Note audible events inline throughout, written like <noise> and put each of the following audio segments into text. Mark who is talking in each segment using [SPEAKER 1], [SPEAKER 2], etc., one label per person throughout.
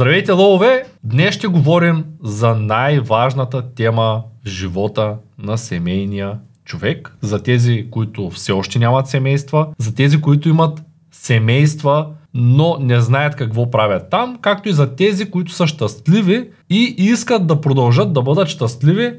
[SPEAKER 1] Здравейте, лове! Днес ще говорим за най-важната тема в живота на семейния човек. За тези, които все още нямат семейства, за тези, които имат семейства, но не знаят какво правят там, както и за тези, които са щастливи и искат да продължат да бъдат щастливи.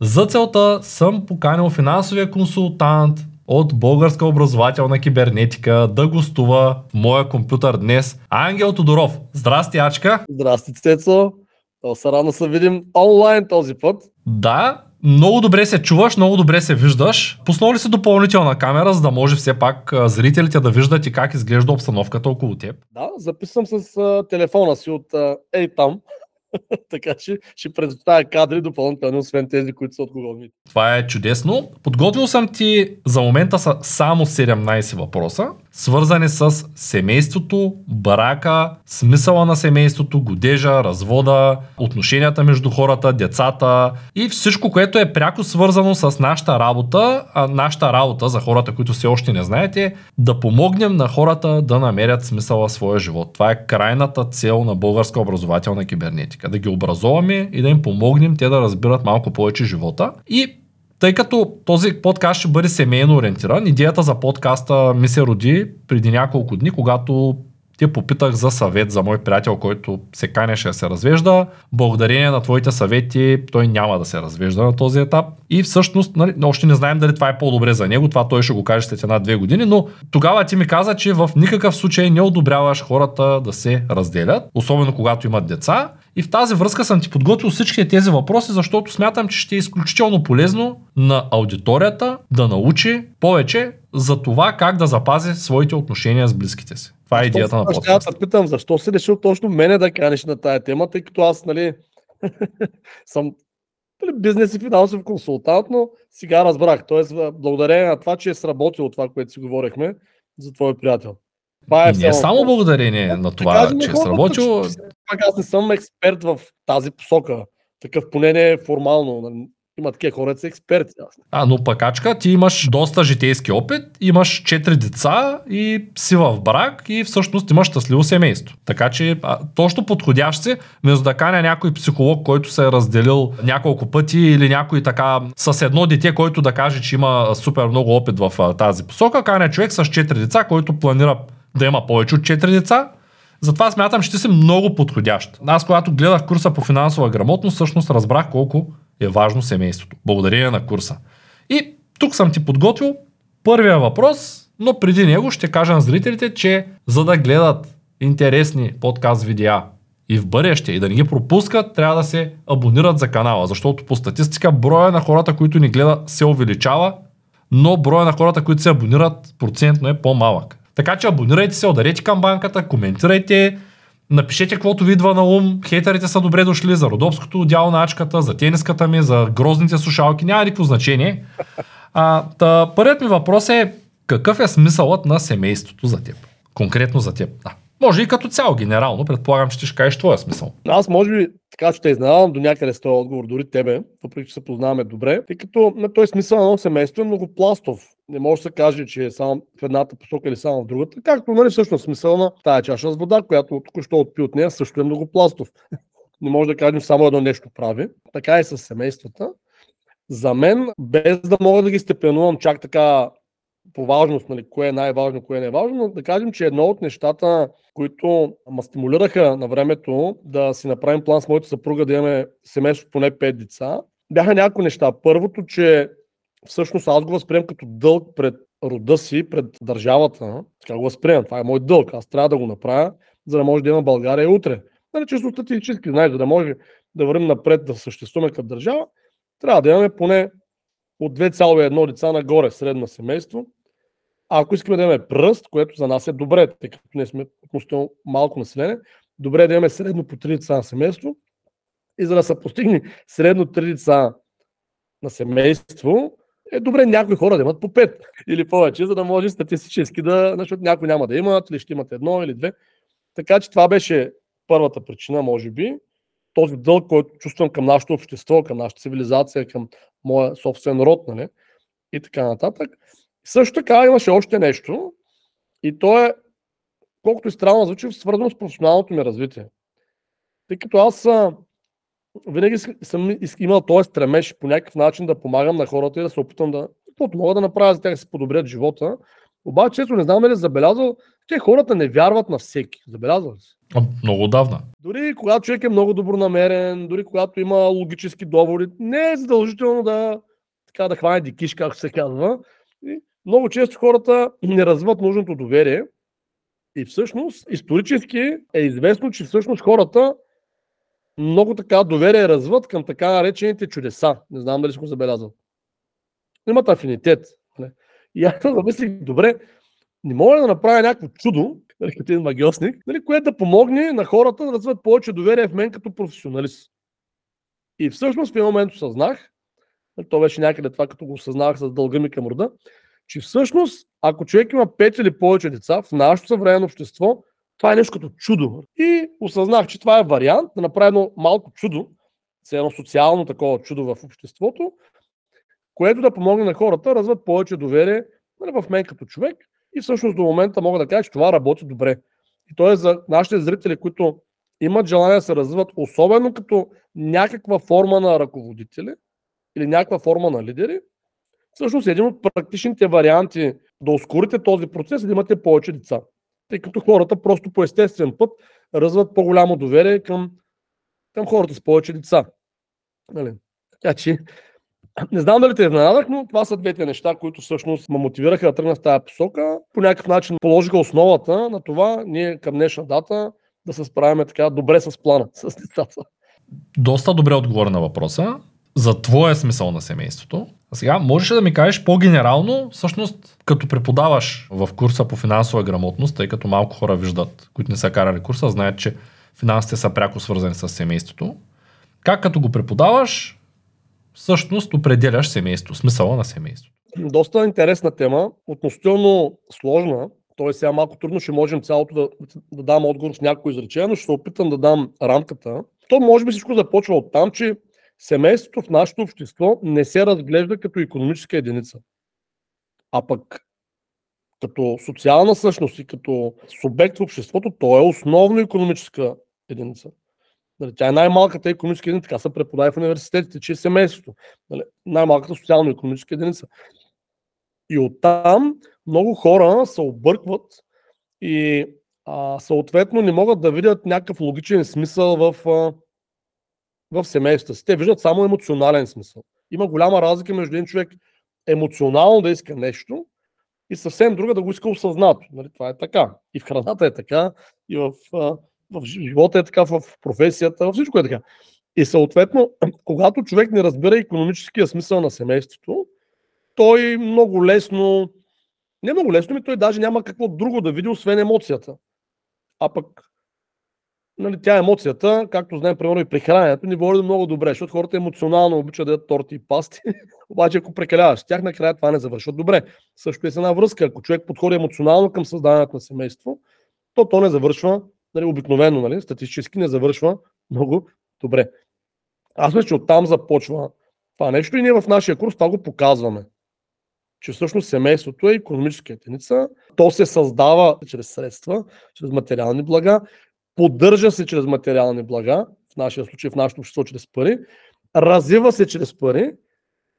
[SPEAKER 1] За целта съм поканил финансовия консултант от Българска образователна кибернетика да гостува в моя компютър днес Ангел Тодоров. Здрасти, Ачка!
[SPEAKER 2] Здрасти, Цецо! То се рано се видим онлайн този път.
[SPEAKER 1] Да, много добре се чуваш, много добре се виждаш. Пуснал ли си допълнителна камера, за да може все пак зрителите да виждат и как изглежда обстановката около теб?
[SPEAKER 2] Да, записвам с а, телефона си от а, ей там. <laughs> така че ще предоставя кадри допълнително, освен тези, които са от Google Meet.
[SPEAKER 1] Това е чудесно. Подготвил съм ти за момента са само 17 въпроса свързани с семейството, брака, смисъла на семейството, годежа, развода, отношенията между хората, децата и всичко, което е пряко свързано с нашата работа, а нашата работа за хората, които все още не знаете, да помогнем на хората да намерят смисъла в своя живот. Това е крайната цел на българска образователна кибернетика. Да ги образоваме и да им помогнем те да разбират малко повече живота. И тъй като този подкаст ще бъде семейно ориентиран, идеята за подкаста ми се роди преди няколко дни, когато ти попитах за съвет за мой приятел, който се канеше да се развежда. Благодарение на твоите съвети той няма да се развежда на този етап. И всъщност, нали, още не знаем дали това е по-добре за него, това той ще го каже след една-две години, но тогава ти ми каза, че в никакъв случай не одобряваш хората да се разделят, особено когато имат деца. И в тази връзка съм ти подготвил всички тези въпроси, защото смятам, че ще е изключително полезно на аудиторията да научи повече за това как да запази своите отношения с близките си. Това е идеята на подкаста.
[SPEAKER 2] Аз да питам, защо си решил точно мене да канеш на тая тема, тъй като аз, нали, <laughs> съм нали, бизнес и финансов консултант, но сега разбрах. Тоест, благодарение на това, че е сработило това, което си говорихме за твой приятел.
[SPEAKER 1] Това е не е само благодарение на това, че е сработило.
[SPEAKER 2] Аз не съм експерт в тази посока. Такъв поне не е формално. Има такива хора, са експерти.
[SPEAKER 1] А, но пъкачка, ти имаш доста житейски опит, имаш четири деца и си в брак и всъщност имаш щастливо семейство. Така че а, точно подходящ си, вместо да каня някой психолог, който се е разделил няколко пъти или някой така с едно дете, който да каже, че има супер много опит в а, тази посока, каня човек с четири деца, който планира да има повече от 4 деца. Затова смятам, че ти си много подходящ. Аз, когато гледах курса по финансова грамотност, всъщност разбрах колко е важно семейството. Благодарение на курса. И тук съм ти подготвил първия въпрос, но преди него ще кажа на зрителите, че за да гледат интересни подкаст видеа и в бъдеще и да не ги пропускат, трябва да се абонират за канала, защото по статистика броя на хората, които ни гледат се увеличава, но броя на хората, които се абонират процентно е по-малък. Така че абонирайте се, ударете камбанката, коментирайте, напишете каквото ви идва на ум. Хейтерите са добре дошли за родопското дяло на ачката, за тениската ми, за грозните слушалки. Няма никакво значение. А, та, първият ми въпрос е какъв е смисълът на семейството за теб? Конкретно за теб, да. Може и като цяло, генерално, предполагам, че ти ще кажеш твоя смисъл.
[SPEAKER 2] Аз може би така че те изненадам до някъде с този отговор, дори тебе, въпреки че се познаваме добре, тъй като на този смисъл на едно семейство е многопластов. Не може да се каже, че е само в едната посока или само в другата. Както нали всъщност смисъл на тая чаша с вода, която току-що отпи от нея, също е многопластов. <laughs> Не може да кажем само едно нещо прави. Така и с семействата. За мен, без да мога да ги степенувам чак така по важност, нали, кое е най-важно, кое не е важно, но да кажем, че едно от нещата, които ма стимулираха на времето да си направим план с моята съпруга да имаме семейство поне 5 деца, бяха някои неща. Първото, че всъщност аз го възприемам като дълг пред рода си, пред държавата. Така го възприемам. Това е мой дълг. Аз трябва да го направя, за да може да има България утре. Нали, чисто статистически, знаеш, за да може да вървим напред, да съществуваме като държава, трябва да имаме поне от 2,1 деца нагоре средно семейство. Ако искаме да имаме пръст, което за нас е добре, тъй като ние сме относително малко население, добре е да имаме средно по 3 деца на семейство. И за да се постигне средно 3 деца на семейство, е добре някои хора да имат по 5 или повече, за да може статистически да, защото някои няма да имат, или ще имат едно или две. Така че това беше първата причина, може би. Този дълг, който чувствам към нашето общество, към нашата цивилизация, към моя собствен род, нали? И така нататък. Също така имаше още нещо и то е, колкото и странно звучи, свързано с професионалното ми развитие. Тъй като аз винаги съм имал този стремеж по някакъв начин да помагам на хората и да се опитам да, каквото мога да направя за тях да се подобрят живота. Обаче, често не знам дали забелязал, че хората не вярват на всеки. Забелязал ли си?
[SPEAKER 1] Много отдавна.
[SPEAKER 2] Дори когато човек е много добронамерен, дори когато има логически доводи, не е задължително да, така, да хване дикиш, както се казва. И много често хората не развиват нужното доверие. И всъщност, исторически е известно, че всъщност хората много така доверие развиват към така наречените чудеса. Не знам дали го забелязал. Имат афинитет. Нали? И аз <laughs> замислих, добре, не мога да направя някакво чудо, <laughs> като един магиосник, нали, което да помогне на хората да развиват повече доверие в мен като професионалист. И всъщност в един момент осъзнах, нали, то беше някъде това, като го осъзнах с дълга ми към рода, че всъщност, ако човек има 5 или повече деца в нашето съвременно общество, това е нещо като чудо. И осъзнах, че това е вариант да направя едно малко чудо, едно социално такова чудо в обществото, което да помогне на хората развиват повече доверие нали, в мен като човек и всъщност до момента мога да кажа, че това работи добре. И то е за нашите зрители, които имат желание да се развиват, особено като някаква форма на ръководители или някаква форма на лидери, всъщност един от практичните варианти да ускорите този процес е да имате повече деца. Тъй като хората просто по естествен път развиват по-голямо доверие към, към хората с повече деца. Нали? Така че <clears throat> не знам дали те изненадах, но това са двете неща, които всъщност ме мотивираха да тръгна в тази посока. По някакъв начин положиха основата на това ние към днешна дата да се справяме така добре с плана, с децата.
[SPEAKER 1] Доста добре отговори на въпроса за твоя смисъл на семейството. А сега, можеш ли да ми кажеш по-генерално, всъщност, като преподаваш в курса по финансова грамотност, тъй като малко хора виждат, които не са карали курса, знаят, че финансите са пряко свързани с семейството. Как като го преподаваш, всъщност определяш семейство, смисъла на семейството.
[SPEAKER 2] Доста интересна тема, относително сложна, т.е. сега малко трудно ще можем цялото да, да дам отговор с някои изречения, но ще се опитам да дам рамката. То може би всичко започва от там, че семейството в нашето общество не се разглежда като економическа единица. А пък като социална същност и като субект в обществото, то е основно економическа единица. Нали, тя е най-малката економическа единица, така се преподава в университетите, че е семейството. Нали, най-малката социално-економическа единица. И оттам много хора се объркват и а, съответно не могат да видят някакъв логичен смисъл в, а, в семейството си. Те виждат само емоционален смисъл. Има голяма разлика между един човек емоционално да иска нещо и съвсем друга да го иска осъзнато. Нали, това е така. И в храната е така, и в в живота е така, в професията, във всичко е така. И съответно, <clears throat> когато човек не разбира економическия смисъл на семейството, той много лесно, не много лесно, ми той даже няма какво друго да види, освен емоцията. А пък нали, тя емоцията, както знаем, примерно и при храненето, ни води много добре, защото хората емоционално обичат да ядат торти и пасти, <laughs> обаче ако прекаляваш тях, накрая това не завършва добре. Също е с една връзка. Ако човек подходи емоционално към създаването на семейство, то то не завършва нали, обикновено, нали, статистически не завършва много добре. Аз мисля, че оттам започва това нещо и ние в нашия курс това го показваме. Че всъщност семейството е економическа единица. То се създава чрез средства, чрез материални блага, поддържа се чрез материални блага, в нашия случай, в нашето общество чрез пари, развива се чрез пари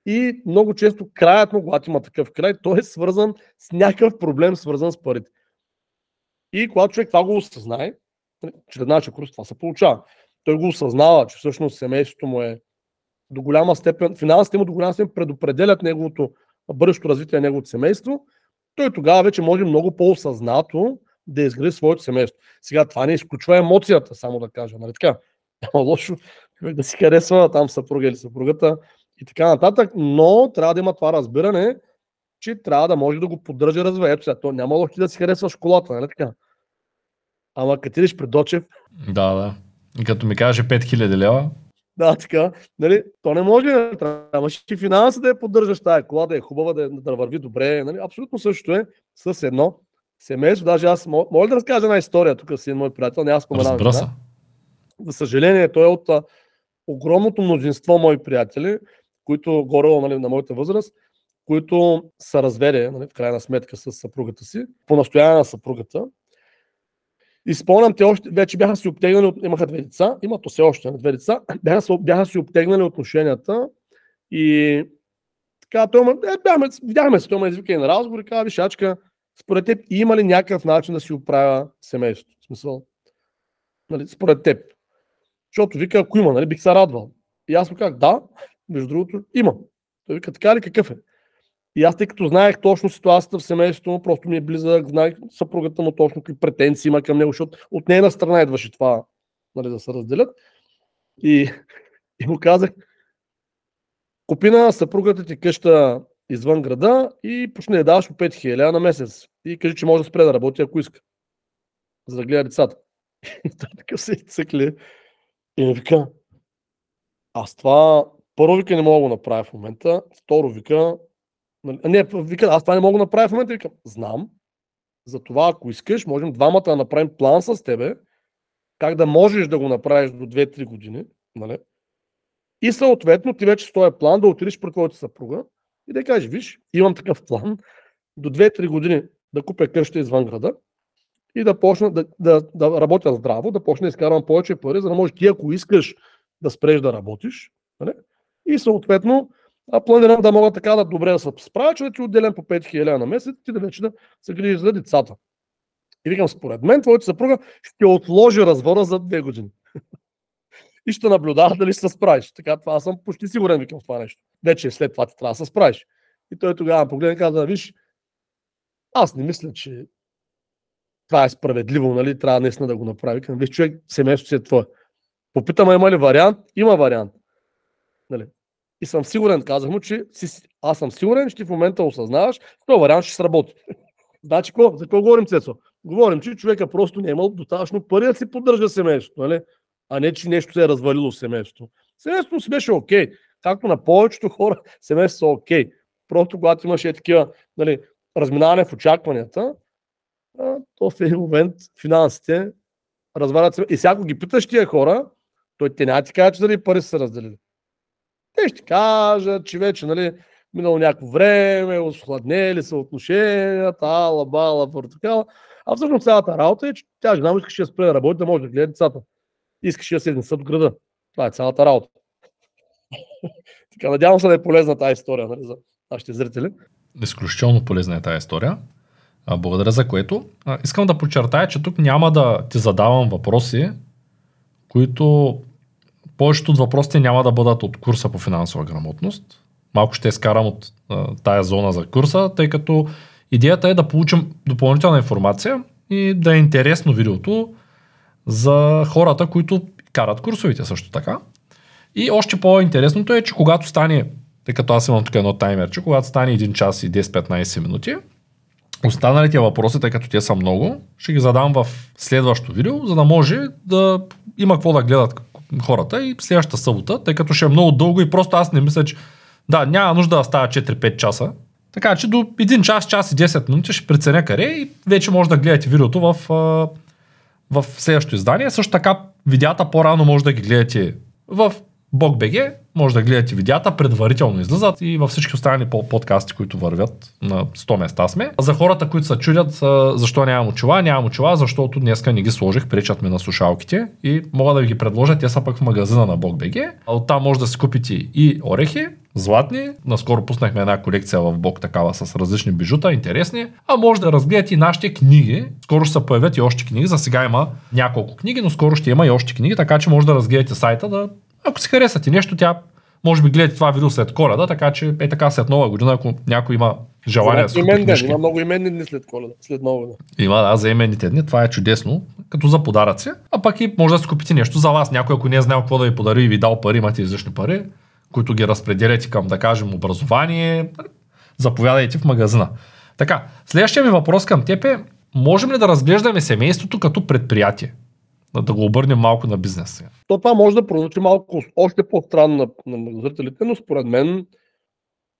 [SPEAKER 2] и много често краят му, когато има такъв край, той е свързан с някакъв проблем, свързан с парите. И когато човек това го осъзнае, чрез нашия курс това се получава. Той го осъзнава, че всъщност семейството му е до голяма степен, финансите му до голяма степен предопределят неговото бъдещо развитие на неговото семейство, той тогава вече може много по-осъзнато да изгради своето семейство. Сега това не изключва емоцията, само да кажа. Нали така? <laughs> Няма лошо да си харесва там съпруга или съпругата и така нататък, но трябва да има това разбиране, че трябва да може да го поддържа развива. Ето сега, то няма лошо да си харесва школата, нали така? Ама като идеш при Дочев...
[SPEAKER 1] Да, да. Като ми каже 5000 лева.
[SPEAKER 2] Да, така. Нали, то не може да трябва и финанса да я поддържаш тая кола, да е хубава, да, да върви добре. Нали? Абсолютно също е с едно семейство. Даже аз мога да разкажа една история тук с един мой приятел, не аз споменавам.
[SPEAKER 1] Разбира се.
[SPEAKER 2] За съжаление, той е от а, огромното мнозинство мои приятели, които горе нали, на моята възраст, които са развели, нали, в крайна сметка, с съпругата си, по настояване на съпругата. И спомням, те още, вече бяха си обтегнали, имаха две деца, имат все още две деца, <clears throat> бяха, бяха си обтегнали отношенията и така, той ма, е, бяхме, видяхме се, той ме извика и на разговор и каза, вишачка, според теб има ли някакъв начин да си оправя семейството? В смисъл, нали, според теб. Защото вика, ако има, нали, бих се радвал. И аз му казах, да, между другото, има. Той вика, така ли какъв е? И аз, тъй като знаех точно ситуацията в семейството му, просто ми е близък, знаех съпругата му точно какви претенции има към него, защото от нейна страна идваше това нали, да се разделят. И, и му казах, купи на съпругата ти къща извън града и почне да даваш по 5000 на месец. И кажи, че може да спре да работи, ако иска. За да гледа децата. И <laughs> той така се цъкли. И ми вика, аз това първо вика не мога да го направя в момента, второ вика, нали, не, вика, аз това не мога да направя в момента, вика, знам, затова ако искаш, можем двамата да направим план с тебе, как да можеш да го направиш до 2-3 години, нали? И съответно ти вече с този план да отидеш при твоята съпруга и да кажеш, виж, имам такъв план, до 2-3 години да купя къща извън града и да почна да, да, да работя здраво, да почна да изкарвам повече пари, за да може ти, ако искаш да спреш да работиш, нали? и съответно а планирам да мога така да добре да се справя, че да ти отделям по 5000 на месец, ти да вече да се грижиш за децата. И викам, според мен, твоята съпруга ще отложи развода за две години. <laughs> и ще наблюдава дали ще се справиш. Така, това аз съм почти сигурен, викам в това нещо. Вече след това ти трябва да се справиш. И той тогава погледна и каза, виж, аз не мисля, че това е справедливо, нали? Трябва наистина да го направи. Викам, виж, човек, семейството си е твое. Попитам, има ли вариант? Има вариант. Нали? И съм сигурен, казах му, че си, аз съм сигурен, че ти в момента осъзнаваш, този вариант ще сработи. <laughs> значи, какво? За какво говорим, Цецо? Говорим, че човека просто не е имал достатъчно пари да си поддържа семейството, нали? а не, че нещо се е развалило в семейството. Семейството си беше окей. Както на повечето хора, <laughs> семейството са окей. Просто когато имаше такива нали, разминаване в очакванията, то в един момент финансите развалят се. И всяко ги питаш тия хора, той те няма ти кажа, че дали пари са се разделили. Те ще кажат, че вече нали, минало някакво време, осхладнели са отношенията, ала, бала, портокала. А всъщност цялата работа е, че тя жена му искаше да спре да работи, да може да гледа децата. Искаше да се изнесат града. Това е цялата работа. <laughs> така, надявам се да е полезна тази история нали, за нашите зрители.
[SPEAKER 1] Изключително полезна е тази история. Благодаря за което. Искам да подчертая, че тук няма да ти задавам въпроси, които повечето от въпросите няма да бъдат от курса по финансова грамотност. Малко ще изкарам от а, тая зона за курса, тъй като идеята е да получим допълнителна информация и да е интересно видеото за хората, които карат курсовите също така. И още по-интересното е, че когато стане, тъй като аз имам тук едно таймерче, когато стане 1 час и 10-15 минути, останалите въпроси, тъй като те са много, ще ги задам в следващото видео, за да може да има какво да гледат хората и следващата събота, тъй като ще е много дълго и просто аз не мисля, че да, няма нужда да става 4-5 часа. Така че до 1 час, час и 10 минути ще преценя къде и вече може да гледате видеото в, в следващото издание. Също така видеята по-рано може да ги гледате в BogBG, може да гледате видеята, предварително излизат и във всички останали подкасти, които вървят на 100 места сме. За хората, които се чудят защо нямам очила, нямам очила, защото днеска не ги сложих, пречат ми на слушалките и мога да ви ги предложа, те са пък в магазина на BogBG. Оттам може да си купите и орехи, златни. Наскоро пуснахме една колекция в Бог такава с различни бижута, интересни. А може да разгледате и нашите книги. Скоро ще се появят и още книги. За сега има няколко книги, но скоро ще има и още книги, така че може да разгледате сайта, да ако си хареса ти нещо, тя може би гледате това видео след коледа, така че е така след нова година, ако някой има желание да
[SPEAKER 2] си купи книжки. Има много именни дни след коледа, след нова година.
[SPEAKER 1] Има, да, за именните дни, това е чудесно, като за подаръци. А пък и може да си купите нещо за вас. Някой, ако не е знаел какво да ви подари и ви дал пари, имате излишни пари, които ги разпределяте към, да кажем, образование, заповядайте в магазина. Така, следващия ми въпрос към теб е, можем ли да разглеждаме семейството като предприятие? Да го обърнем малко на бизнес.
[SPEAKER 2] То това може да прозвучи малко още по-странно на, на зрителите, но според мен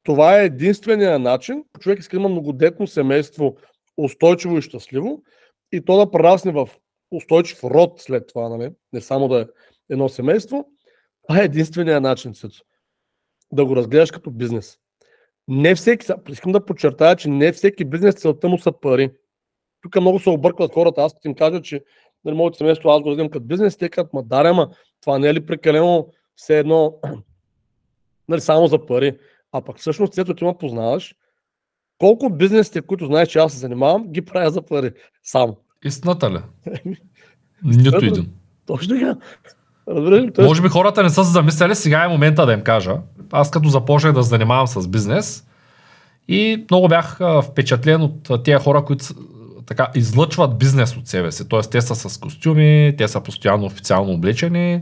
[SPEAKER 2] това е единствения начин, човек иска да има многодетно семейство, устойчиво и щастливо, и то да прерасне в устойчив род след това, нали? не само да е едно семейство. Това е единствения начин, Цецо, да го разгледаш като бизнес. Не всеки, искам да подчертая, че не всеки бизнес целта му са пари. Тук много се объркват хората. Аз им кажа, че нали, моето семейство, аз го развивам като бизнес, те като ма даря, ма това не е ли прекалено все едно <clears throat> нали, само за пари. А пък всъщност, след ти ме познаваш, колко от бизнесите, които знаеш, че аз се занимавам, ги правя за пари. Само.
[SPEAKER 1] Истината ли? Нито един.
[SPEAKER 2] Точно така. Разбираш?
[SPEAKER 1] Може би хората не са се замисляли, сега е момента да им кажа. Аз като започнах да се занимавам с бизнес и много бях впечатлен от тези хора, които така излъчват бизнес от себе си. Тоест те са с костюми, те са постоянно официално облечени,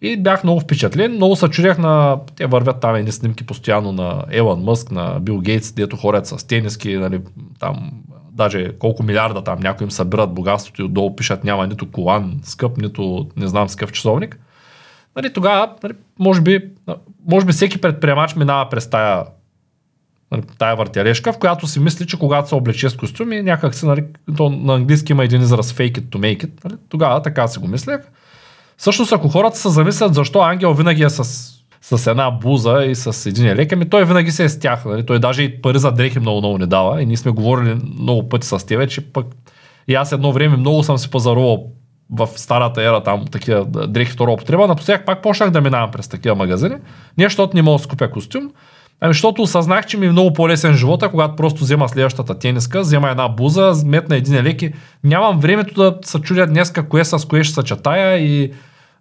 [SPEAKER 1] и бях много впечатлен. Много се чудях на... Те вървят там едни снимки постоянно на Елън Мъск, на Бил Гейтс, дето хорят с тениски, нали, там даже колко милиарда там някои им събират богатството и отдолу пишат няма нито колан скъп, нито не знам скъп часовник. Нали, тогава, нали, може, би, може би всеки предприемач минава през тая, тая въртележка, в която си мисли, че когато се облече с костюми, някак си, нали, то на английски има един израз fake it to make it. Нали, тогава така си го мислех. Всъщност, ако хората се замислят защо ангел винаги е с, с една буза и с един лек, ами той винаги се е с тях. Нали? Той даже и пари за дрехи много, много не дава. И ние сме говорили много пъти с тебе, че пък и аз едно време много съм си пазарувал в старата ера там такива дрехи втора употреба. Напоследък пак почнах да минавам през такива магазини. Не, защото не мога да скупя костюм, Ами, защото осъзнах, че ми е много по-лесен живота, когато просто взема следващата тениска, взема една буза, метна един леки. Нямам времето да се чудя днеска кое с кое ще съчетая и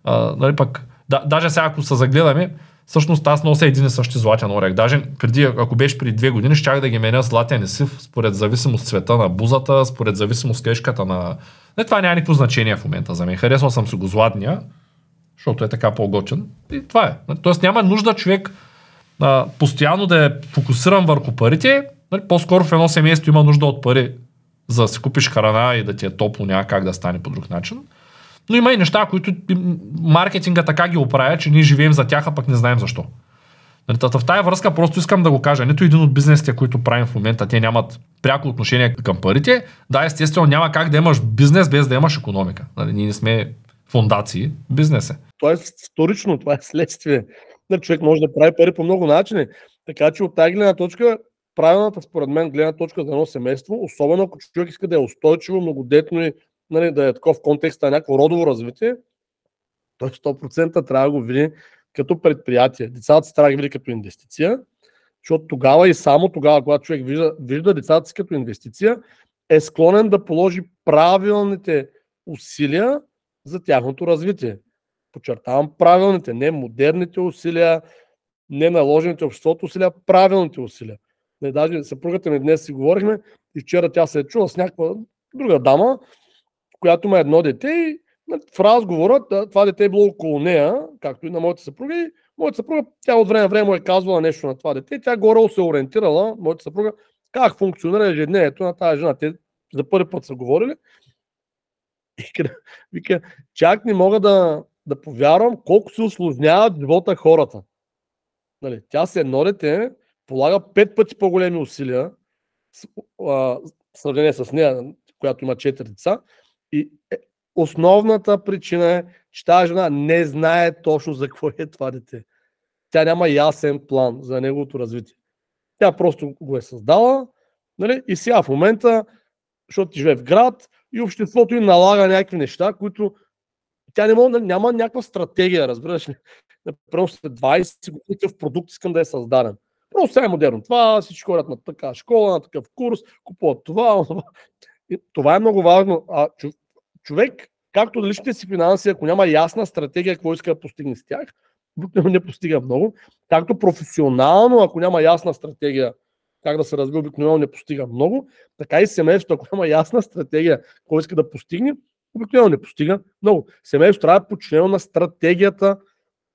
[SPEAKER 1] а, нали, пък, да, даже сега ако се загледаме, всъщност аз нося един и същи златен орех. Даже преди, ако беше преди две години, щях да ги меня златен и сив, според зависимост цвета на бузата, според зависимост кешката на... Не, това няма никакво значение в момента за мен. Харесвал съм си го златния, защото е така по-готин. И това е. Тоест няма нужда човек а, постоянно да е фокусиран върху парите. Нали, по-скоро в едно семейство има нужда от пари, за да си купиш храна и да ти е топло, няма как да стане по друг начин. Но има и неща, които маркетинга така ги оправя, че ние живеем за тях, а пък не знаем защо. Нали, в тази връзка просто искам да го кажа. Нито един от бизнесите, които правим в момента, те нямат пряко отношение към парите. Да, естествено, няма как да имаш бизнес без да имаш економика. Нали, ние не сме фундации, бизнес е.
[SPEAKER 2] Това е вторично, това е следствие. Нали, човек може да прави пари по много начини. Така че от тази гледна точка, правилната според мен гледна точка за едно семейство, особено ако човек иска да е устойчиво, многодетно и нали, да е таков контекст на някакво родово развитие, той 100% трябва да го види като предприятие. Децата си трябва да ги види като инвестиция, защото тогава и само тогава, когато човек вижда, вижда децата си като инвестиция, е склонен да положи правилните усилия за тяхното развитие. Подчертавам правилните, не модерните усилия, не наложените обществото усилия, правилните усилия. Не, даже съпругата ми днес си говорихме и вчера тя се е чула с някаква друга дама, която има едно дете и в разговора това дете е било около нея, както и на моята съпруга. И моята съпруга, тя от време време му е казвала нещо на това дете. Тя горе се ориентирала, моята съпруга, как функционира ежедневието на тази жена. Те за първи път са говорили. И вика, чак не мога да, да повярвам колко се осложняват живота хората. Нали, тя се едно дете, полага пет пъти по-големи усилия в сравнение с нея, която има четири деца, и е, основната причина е, че тази жена не знае точно за какво е това дете. Тя няма ясен план за неговото развитие. Тя просто го е създала нали? и сега в момента, защото ти живее в град и обществото им налага някакви неща, които тя не може, няма някаква стратегия, разбираш ли. Например, след 20 години в продукт искам да е създаден. Просто сега е модерно. Това всички ходят на така школа, на такъв курс, купуват това. Това е много важно. А, човек, както личните си финанси, ако няма ясна стратегия какво иска да постигне с тях, не постига много. Както професионално, ако няма ясна стратегия как да се развива, обикновено не постига много, така и семейството, ако няма ясна стратегия какво иска да постигне, обикновено не постига много. Семейството трябва да е подчинено на стратегията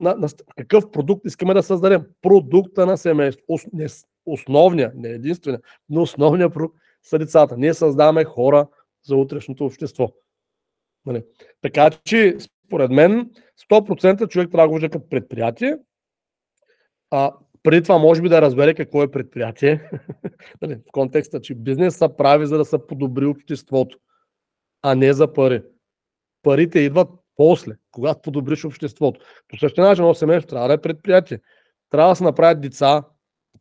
[SPEAKER 2] на, на какъв продукт искаме да създадем. Продукта на семейство. Ос, не, основния, не единствения, но основния продукт са децата. Ние създаваме хора за утрешното общество. Нали? Така че, според мен, 100% човек трябва да го вижда като предприятие. А, преди това може би да разбере какво е предприятие. <laughs> нали? В контекста, че бизнес се прави за да се подобри обществото, а не за пари. Парите идват после, когато подобриш обществото. По същия начин, едно семейство трябва да е предприятие. Трябва да се направят деца,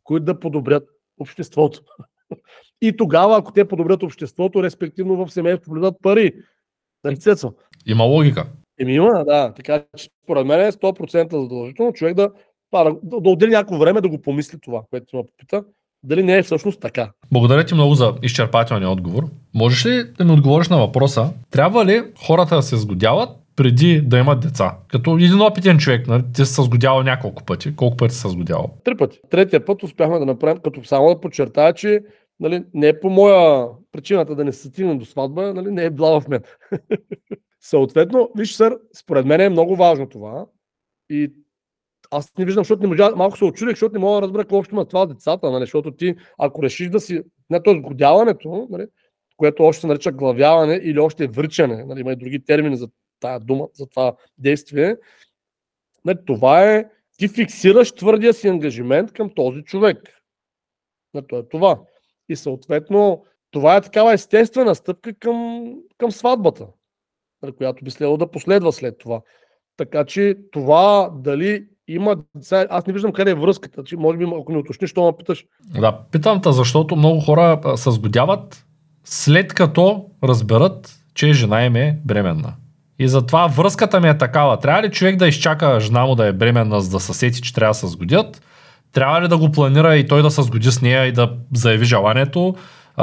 [SPEAKER 2] които да подобрят обществото. <laughs> И тогава, ако те подобрят обществото, респективно в семейството влизат пари. Нали, Цецо?
[SPEAKER 1] Има логика.
[SPEAKER 2] Еми има, да. Така че според мен е 100% задължително човек да, да, да, да отдели някакво време да го помисли това, което ме попита. Дали не е всъщност така.
[SPEAKER 1] Благодаря ти много за изчерпателния отговор. Можеш ли да ми отговориш на въпроса, трябва ли хората да се сгодяват преди да имат деца? Като един опитен човек, нали, ти се сгодявал няколко пъти. Колко пъти се сгодявал?
[SPEAKER 2] Три пъти. Третия път успяхме да направим, като само да подчертая, че нали, не е по моя причината да не се стигне до сватба, нали, не е била в мен. <laughs> Съответно, виж, сър, според мен е много важно това. И аз не виждам, защото не можа, малко се очудих, защото не мога да разбера какво общо има това децата, нали? защото ти, ако решиш да си, не то сгодяването, нали? което още се нарича главяване или още вричане, нали? има и други термини за тая дума, за това действие, нали? това е, ти фиксираш твърдия си ангажимент към този човек. Нали? То е това. И съответно, това е такава естествена стъпка към, към сватбата, нали? която би следвало да последва след това. Така че това дали има деца, аз не виждам къде е връзката, че може би ако ми уточниш, що ме питаш.
[SPEAKER 1] Да, питам те, защото много хора се сгодяват след като разберат, че жена им е бременна. И затова връзката ми е такава. Трябва ли човек да изчака жена му да е бременна, за да се сети, че трябва да се сгодят? Трябва ли да го планира и той да се сгоди с нея и да заяви желанието?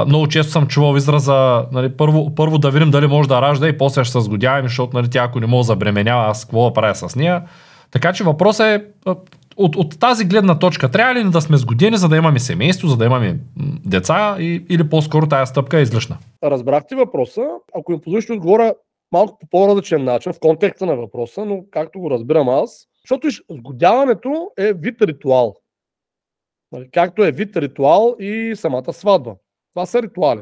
[SPEAKER 1] Много често съм чувал израза, нали, първо, първо да видим дали може да ражда и после ще се сгодяваме, защото нали, тя ако не мога да забременява, аз какво да правя с нея. Така че въпросът е от, от тази гледна точка, трябва ли да сме сгодени, за да имаме семейство, за да имаме деца и, или по-скоро тази стъпка е излишна?
[SPEAKER 2] Разбрах ти въпроса. Ако им позволиш, отговоря малко по по-различен начин, в контекста на въпроса, но както го разбирам аз, защото сгодяването е вид ритуал. Нали, както е вид ритуал и самата сватба. Това са ритуали.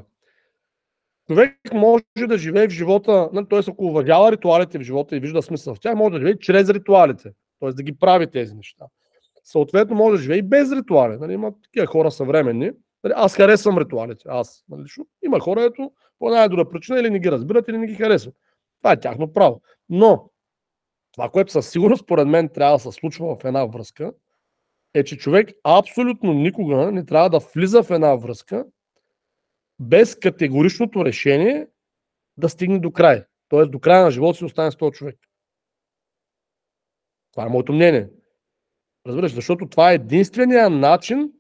[SPEAKER 2] Човек може да живее в живота, нали, т.е. ако уважава ритуалите в живота и вижда смисъл в тях, може да живее чрез ритуалите, т.е. да ги прави тези неща. Съответно, може да живее и без ритуали. Нали, има такива хора съвременни. Нали, аз харесвам ритуалите. Аз. Нали, има хора, ето по най-добра причина или не ги разбират, или не ги харесват. Това е тяхно право. Но това, което със сигурност, според мен, трябва да се случва в една връзка, е, че човек абсолютно никога не трябва да влиза в една връзка, без категоричното решение да стигне до край. Тоест до края на живота си остане с този човек. Това е моето мнение. Разбираш, защото това е единствения начин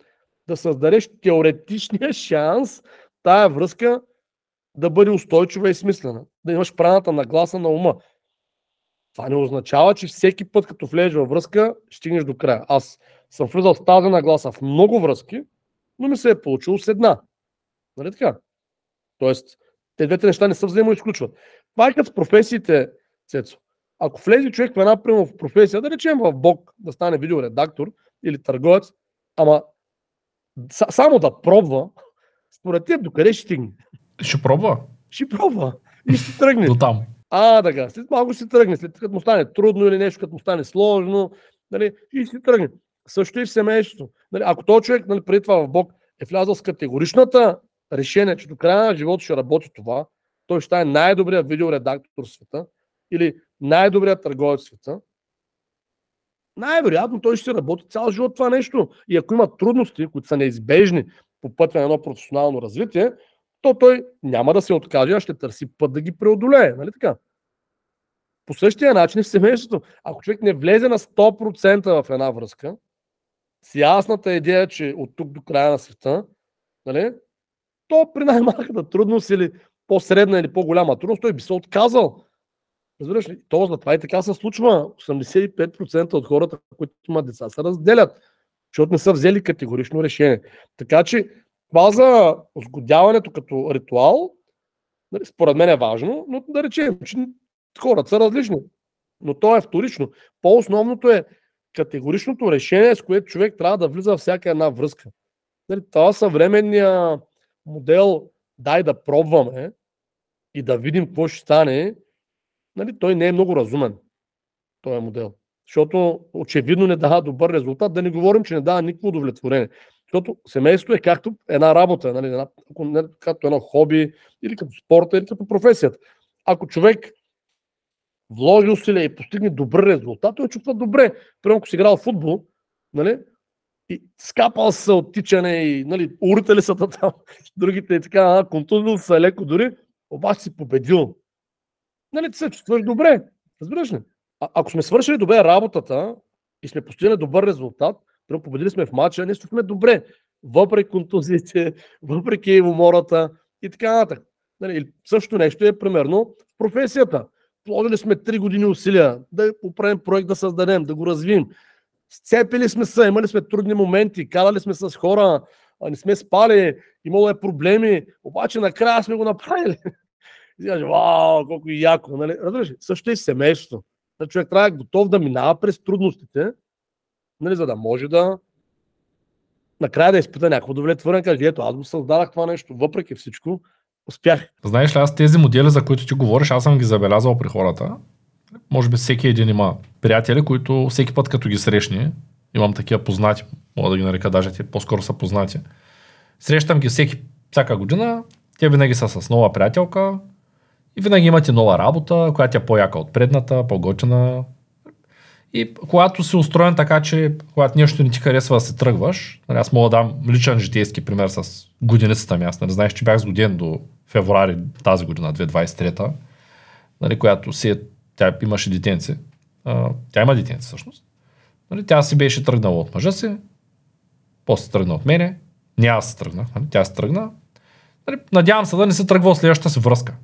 [SPEAKER 2] да създадеш теоретичния шанс тая връзка да бъде устойчива и смислена. Да имаш правилната нагласа на ума. Това не означава, че всеки път, като влезеш във връзка, стигнеш до края. Аз съм влизал с тази нагласа в много връзки, но ми се е получило с една. Нали така? Тоест, те двете неща не са взаимоизключват. Това е като с професиите, Цецо. Ако влезе човек в една прямо в професия, да речем в Бог, да стане видеоредактор или търговец, ама само да пробва, според теб докъде ще стигне?
[SPEAKER 1] Ще пробва.
[SPEAKER 2] Ще пробва. И ще тръгне.
[SPEAKER 1] До там.
[SPEAKER 2] А, така. След малко ще тръгне. След като му стане трудно или нещо, като му стане сложно, нали, и ще тръгне. Също и в семейството. Нали, ако този човек нали, преди това в Бог е влязъл с категоричната решение, че до края на живота ще работи това, той ще е най-добрият видеоредактор в света или най-добрият търговец в света, най-вероятно той ще работи цял живот това нещо. И ако има трудности, които са неизбежни по пътя на едно професионално развитие, то той няма да се откаже, а ще търси път да ги преодолее. Нали така? По същия начин в семейството. Ако човек не влезе на 100% в една връзка, с ясната идея, че от тук до края на света, нали, то при най-малката трудност или по-средна или по-голяма трудност, той би се отказал. Разбираш ли? То затова и така се случва. 85% от хората, които имат деца, се разделят, защото не са взели категорично решение. Така че това за сгодяването като ритуал, нали, според мен е важно, но да речем, че хората са различни. Но то е вторично. По-основното е категоричното решение, с което човек трябва да влиза във всяка една връзка. Нали, това съвременния модел дай да пробваме и да видим какво ще стане, нали, той не е много разумен, този модел. Защото очевидно не дава добър резултат, да не говорим, че не дава никакво удовлетворение. Защото семейството е както една работа, нали, една, както едно хоби, или като спорта, или като професията. Ако човек вложи усилия и постигне добър резултат, той чувства добре. Примерно, ако си играл в футбол, нали, и скапал се от тичане и нали, урите са <laughs> там, другите и така, контузил са леко дори, обаче си победил. нали, ти се чувстваш добре. Разбираш ли? А, ако сме свършили добре работата и сме постигнали добър резултат, примерно победили сме в матча, ние сме добре. Въпреки контузиите, <laughs> въпреки умората и така нататък. Нали, също нещо е примерно в професията. Положили сме 3 години усилия да оправим проект, да създадем, да го развием. Сцепили сме се, имали сме трудни моменти, карали сме с хора, не сме спали, имало е проблеми, обаче накрая сме го направили. <laughs> И си вау, колко яко, нали? Разбираш, също и семейството. Нали, човек трябва е готов да минава през трудностите, нали, за да може да накрая да изпита някакво удовлетворение, каже, ето, аз го създадах това нещо, въпреки всичко, успях.
[SPEAKER 1] Знаеш ли, аз тези модели, за които ти говориш, аз съм ги забелязал при хората. Може би всеки един има приятели, които всеки път като ги срещни, имам такива познати, мога да ги нарека даже, те по-скоро са познати. Срещам ги всеки, всяка година, те винаги са с нова приятелка и винаги имате нова работа, която е по-яка от предната, по-готина. И когато си устроен така, че когато нещо не ти харесва да се тръгваш, нали, аз мога да дам личен житейски пример с годиницата ми. Аз нали, знаеш, че бях с годин до февруари тази година, 2023, нали, която си, е, тя имаше детенци. А, тя има детенци всъщност. Нали, тя си беше тръгнала от мъжа си, после тръгна от мене, не аз се тръгнах, нали, тя се тръгна. Нали, надявам се да не се тръгва от следващата си връзка.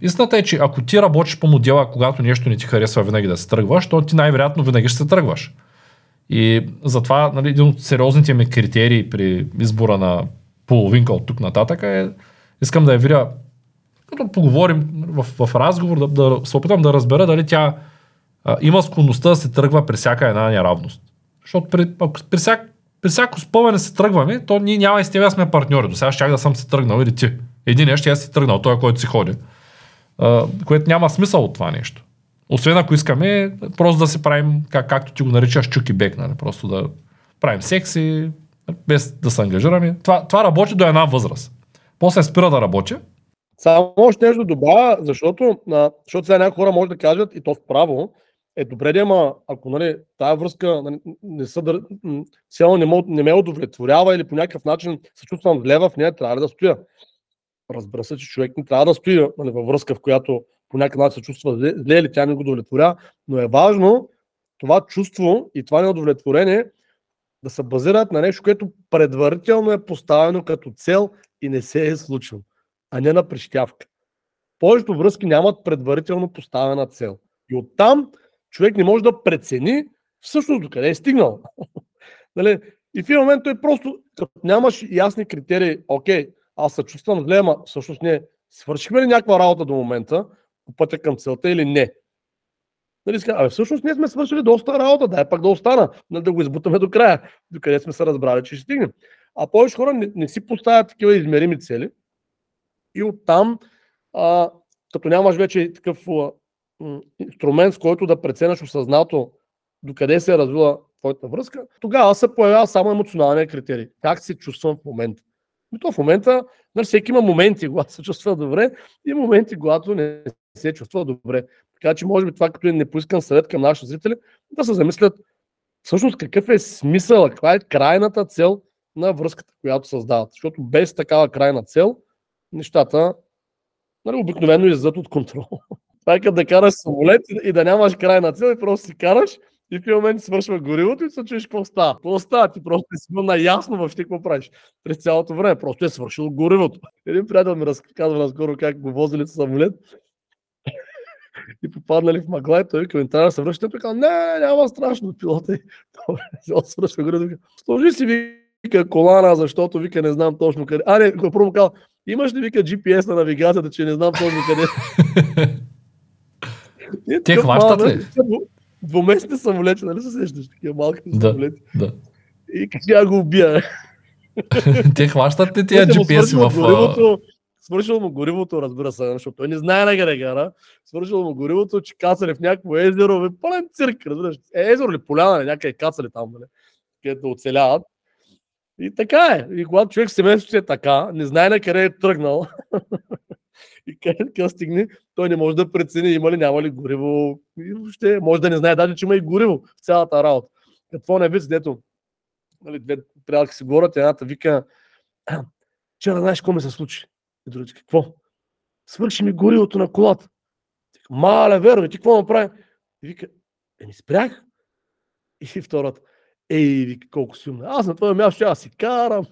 [SPEAKER 1] Истината е, че ако ти работиш по модела, когато нещо не ти харесва винаги да се тръгваш, то ти най-вероятно винаги ще се тръгваш. И затова нали, един от сериозните ми критерии при избора на половинка от тук нататък е искам да я видя, като поговорим в, в разговор, да, да се опитам да разбера дали тя а, има склонността да се тръгва при всяка една неравност. Защото при, ако, при, всяк, при всяко спъване се тръгваме, то ние няма и с тебе сме партньори. До сега ще да съм се тръгнал или ти. Един ще я си тръгнал, той, който си ходи. А, което няма смисъл от това нещо. Освен ако искаме просто да се правим, как, както ти го наричаш, чуки бек, нали? просто да правим секси, без да се ангажираме. Това, това работи до една възраст. После спира да работи.
[SPEAKER 2] Само още нещо добавя, защото, а, защото сега някои хора може да кажат, и то справо, е добре да има, ако нали, тая връзка нали, не, не, не ме удовлетворява или по някакъв начин се чувствам зле в нея, трябва ли да стоя? Разбира се, че човек не трябва да стои нали, във връзка, в която по някакъв начин се чувства зле, или тя не го удовлетворява, но е важно това чувство и това неудовлетворение да се базират на нещо, което предварително е поставено като цел и не се е случило, а не на прищявка. Повечето връзки нямат предварително поставена цел. И оттам човек не може да прецени всъщност до къде е стигнал. <laughs> нали? И в един момент той просто, като нямаш ясни критерии, окей, аз се чувствам зле, ама всъщност не, свършихме ли някаква работа до момента по пътя към целта или не? Нали, ска, всъщност ние сме свършили доста работа, дай пак да остана, нали, да го избутаме до края, до къде сме се разбрали, че ще стигнем. А повече хора не, не си поставят такива измерими цели и оттам, а, като нямаш вече такъв инструмент, с който да преценяш осъзнато докъде се е развила твоята връзка, тогава се появява само емоционалния критерий. Как се чувствам в момента? И то в момента, нали, всеки има моменти, <laughs> когато се чувства добре и моменти, когато не се чувства добре. Така че, може би това като е непоискан съвет към нашите зрители, да се замислят всъщност какъв е смисъл, каква е крайната цел на връзката, която създават. Защото без такава крайна цел, нещата нали, обикновено излизат от контрол. <laughs> Това е като да караш самолет и да нямаш крайна цел и просто си караш и в един момент свършва горивото и се чуеш какво става. Какво става? Ти просто си бил наясно въобще какво правиш през цялото време. Просто е свършил горивото. Един приятел ми разказва наскоро как го возили с самолет <laughs> и попаднали в мъгла и той коментар се връща и казва, не, няма страшно пилота. <laughs> Добре, свършва горивото. Сложи си вика колана, защото вика не знам точно къде. А, не, първо казва, имаш ли вика GPS на навигацията, че не знам точно къде. <laughs>
[SPEAKER 1] Те хващат ли?
[SPEAKER 2] Двуместни самолети, нали се сещаш? Такива малки
[SPEAKER 1] да,
[SPEAKER 2] самолети.
[SPEAKER 1] Да.
[SPEAKER 2] И как го убия. <laughs>
[SPEAKER 1] Те хващат ли тия GPS в...
[SPEAKER 2] Горивото, свършил му горивото, разбира се, защото той не знае на къде гара. Свършил му горивото, че кацали в някакво езеро, бе, пълен цирк, разбираш. Е, езеро ли, поляна ли, някъде кацали там, нали, където оцеляват. И така е. И когато човек в семейството е така, не знае на къде е тръгнал, <laughs> и къде стигне, той не може да прецени има ли, няма ли гориво. И въобще може да не знае даже, че има и гориво в цялата работа. Какво не виж, дето нали, две приятелки си говорят, едната вика, вчера знаеш какво ми се случи? И другите, какво? Свърши ми горивото на колата. мале, верно, ти какво направи? И вика, еми спрях. И втората, ей, колко си умна. Аз на твоя място ще аз си карам.